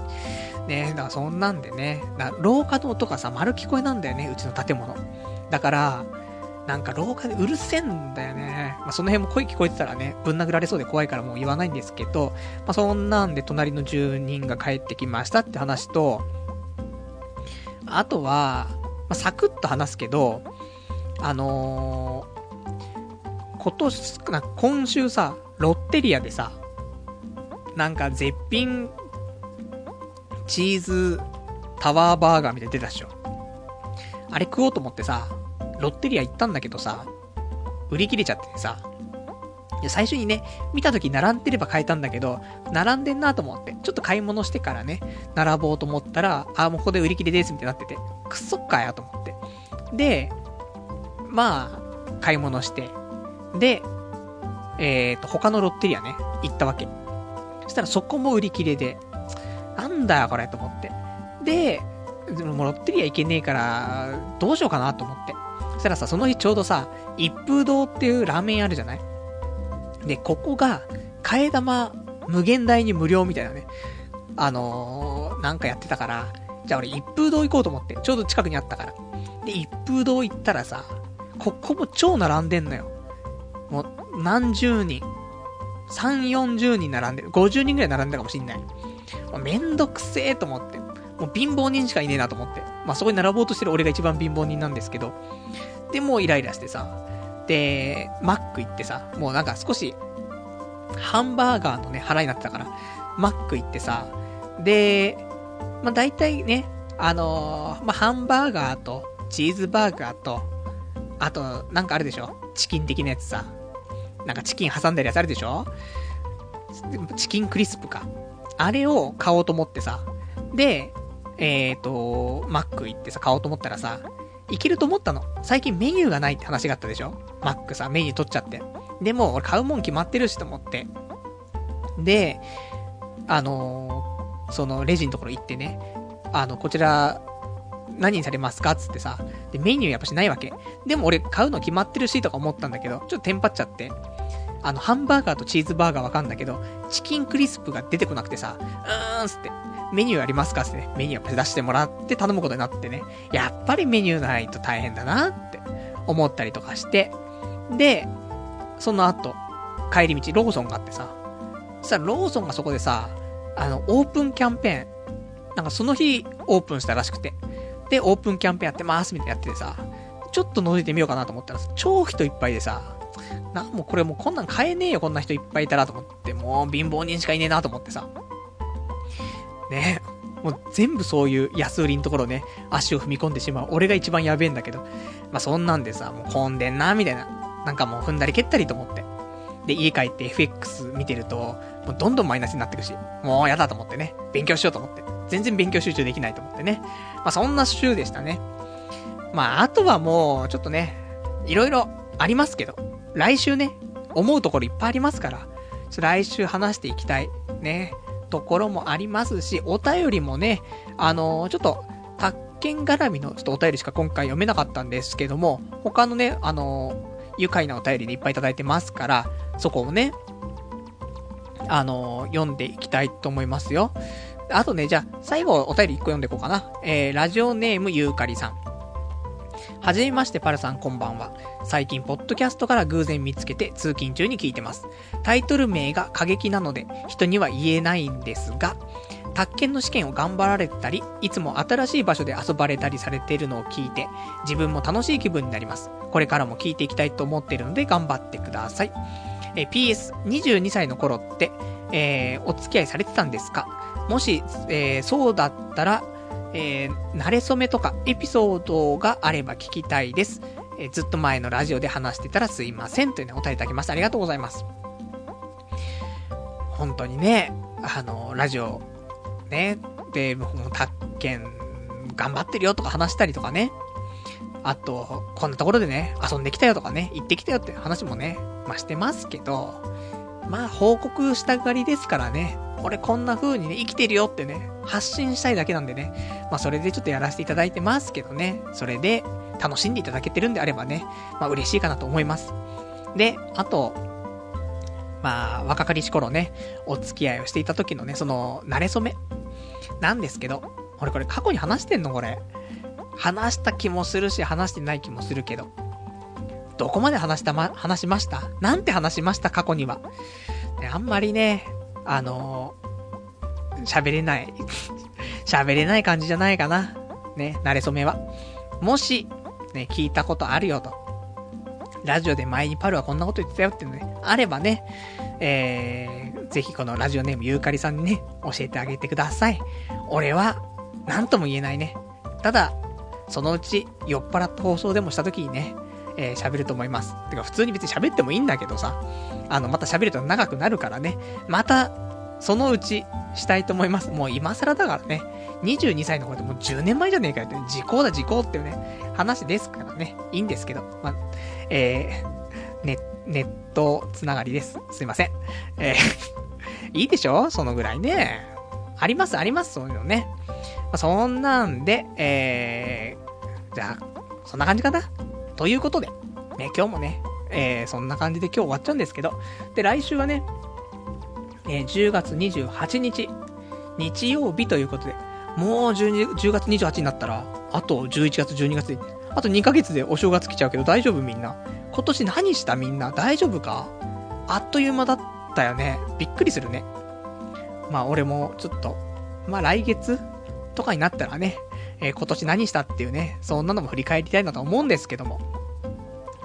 Speaker 1: ねだからそんなんでね。だ廊下の音がさ、丸聞こえなんだよね、うちの建物。だから、なんか廊下でうるせえんだよね。まあ、その辺も声聞こえてたらね、ぶん殴られそうで怖いからもう言わないんですけど、まあ、そんなんで隣の住人が帰ってきましたって話と、あとは、まあ、サクッと話すけど、あのー、今年、な今週さ、ロッテリアでさ、なんか絶品チーズタワーバーガーみたいな出たっしょ。あれ食おうと思ってさ、ロッテリア行ったんだけどさ、売り切れちゃっててさ、最初にね、見た時並んでれば買えたんだけど、並んでんなと思って、ちょっと買い物してからね、並ぼうと思ったら、あ、もうここで売り切れですみたいになってて、くっそっかやと思って。で、まあ、買い物して、で、えっ、ー、と、他のロッテリアね、行ったわけ。そしたらそこも売り切れで、なんだよこれと思って。で、でもロッテリア行けねえから、どうしようかなと思って。そしたらさ、その日ちょうどさ、一風堂っていうラーメンあるじゃないで、ここが、替え玉無限大に無料みたいなね。あのー、なんかやってたから、じゃあ俺一風堂行こうと思って、ちょうど近くにあったから。で、一風堂行ったらさ、ここも超並んでんのよ。もう、何十人？3、40人並んでる。50人ぐらい並んでるかもしんない。もうめんどくせえと思って。もう貧乏人しかいねえなと思って。まあそこに並ぼうとしてる俺が一番貧乏人なんですけど。で、もうイライラしてさ。で、マック行ってさ、もうなんか少し、ハンバーガーのね、腹になってたから、マック行ってさ、で、まあ大体ね、あのー、まあハンバーガーと、チーズバーガーと、あと、なんかあるでしょ？チキン的なやつさ。なんかチキン挟んでるやつあるでしょ？チキンクリスプか。あれを買おうと思ってさ。で、えっ、ー、と、マック行ってさ、買おうと思ったらさ、いけると思ったの。最近メニューがないって話があったでしょ？マックさ、メニュー取っちゃって。でも、俺買うもん決まってるしと思って。で、あのー、そのレジのところ行ってね、あの、こちら、何にされますか？つってさ、で、メニューやっぱしないわけ。でも俺買うの決まってるしとか思ったんだけど、ちょっとテンパっちゃって、あの、ハンバーガーとチーズバーガーわかんだけど、チキンクリスプが出てこなくてさ、うーんつって、メニューありますか？って。ね、メニューを出してもらって頼むことになってね、やっぱりメニューないと大変だなって。思ったりとかして、で、その後、帰り道、ローソンがあってさ、そしたらローソンがそこでさ、あの、オープンキャンペーン、なんかその日オープンしたらしくて、で、オープンキャンペーンやってますみたいなやっててさ、ちょっと覗いてみようかなと思ったら超人いっぱいでさ、なん、もこれもうこんなん買えねえよ、こんな人いっぱいいたらと思って、もう貧乏人しかいねえなと思ってさ。ねもう全部そういう安売りのところね、足を踏み込んでしまう。俺が一番やべえんだけど。まあ、そんなんでさ、もう混んでんな、みたいな。なんかもう踏んだり蹴ったりと思って。で、家帰って FX 見てると、もうどんどんマイナスになってくし、もうやだと思ってね、勉強しようと思って。全然勉強集中できないと思ってね。まあ、そんな週でしたね。まあ、あとはもう、ちょっとね、いろいろありますけど、来週ね、思うところいっぱいありますから、来週話していきたい、ね、ところもありますし、お便りもね、あのー、ちょっと、宅建絡みのちょっとお便りしか今回読めなかったんですけども、他のね、あのー、愉快なお便りでいっぱいいただいてますから、そこをね、あのー、読んでいきたいと思いますよ。あとね、じゃあ、最後お便り1個読んでいこうかな。えー、ラジオネームゆうかりさん。はじめまして、パルさんこんばんは。最近、ポッドキャストから偶然見つけて通勤中に聞いてます。タイトル名が過激なので、人には言えないんですが、宅建の試験を頑張られたり、いつも新しい場所で遊ばれたりされているのを聞いて、自分も楽しい気分になります。これからも聞いていきたいと思っているので頑張ってください。えー PS、22歳の頃って、えー、お付き合いされてたんですか？もし、えー、そうだったら、えー、慣れ初めとかエピソードがあれば聞きたいです。えー、ずっと前のラジオで話してたらすいません。というね、お便りいただきました。ありがとうございます。本当にね、あの、ラジオ、ね、で、僕もう、宅建、頑張ってるよとか話したりとかね。あと、こんなところでね、遊んできたよとかね、行ってきたよって話もね、まあ、してますけど、まあ、報告したがりですからね、俺こんな風にね、生きてるよってね、発信したいだけなんでね、まあそれでちょっとやらせていただいてますけどね、それで楽しんでいただけてるんであればね、まあ嬉しいかなと思います。で、あと、まあ、若かりし頃ね、お付き合いをしていた時のね、その、慣れ初め、なんですけど、俺これ過去に話してんの？これ。話した気もするし、話してない気もするけど。どこまで話したま、話しました？なんて話しました？過去には。あんまりね、あのー、喋れない。[LAUGHS] 喋れない感じじゃないかな。ね、慣れ初めは。もし、ね、聞いたことあるよと。ラジオで前にパルはこんなこと言ってたよっていうのね、あればね、えー、ぜひこのラジオネームユーカリさんにね、教えてあげてください。俺は、なんとも言えないね。ただ、そのうち酔っ払った放送でもした時にね、えー、喋ると思います。てか普通に別に喋ってもいいんだけどさ、あの、また喋ると長くなるからね、また、そのうちしたいと思います。もう今更だからね、22歳の子でもう10年前じゃねえかよって、時効だ時効っていうね、話ですからね、いいんですけど、まえー、ネ、ネットつながりです。すいません。えー [LAUGHS] いいでしょ？そのぐらいね。あります、あります、そういうのね。まあ、そんなんで、えー、じゃあ、そんな感じかなということで、ね、今日もね、えー、そんな感じで今日終わっちゃうんですけど、で、来週はね、えー、10月28日、日曜日ということで、もう12 10月28になったら、あと11月、12月、あと2ヶ月でお正月来ちゃうけど大丈夫みんな？今年何したみんな？大丈夫か？あっという間だったよね？びっくりするね。まあ俺もちょっと、まあ来月とかになったらね、えー、今年何したっていうね、そんなのも振り返りたいなと思うんですけども。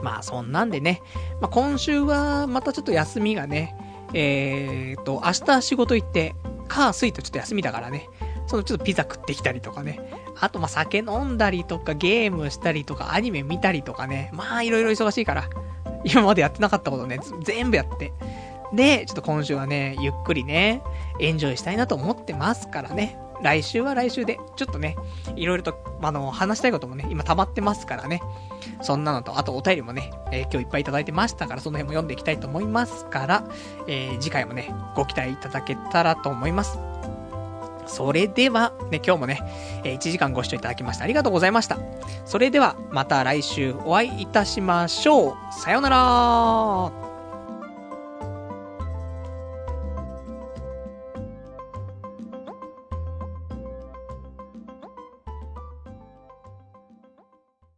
Speaker 1: まあそんなんでね、まあ今週はまたちょっと休みがね、えーと、明日仕事行って、カースイとちょっと休みだからね、そのちょっとピザ食ってきたりとかね。あと、まあ、酒飲んだりとか、ゲームしたりとか、アニメ見たりとかね。まあ、いろいろ忙しいから。今までやってなかったことね、全部やって。で、ちょっと今週はね、ゆっくりね、エンジョイしたいなと思ってますからね。来週は来週で、ちょっとね、いろいろと、あの、話したいこともね、今溜まってますからね。そんなのと、あとお便りもね、えー、今日いっぱいいただいてましたから、その辺も読んでいきたいと思いますから、えー、次回もね、ご期待いただけたらと思います。それでは、ね、今日もね、え1時間ご視聴いただきましてありがとうございました。それでは、また来週お会いいたしましょう。さようなら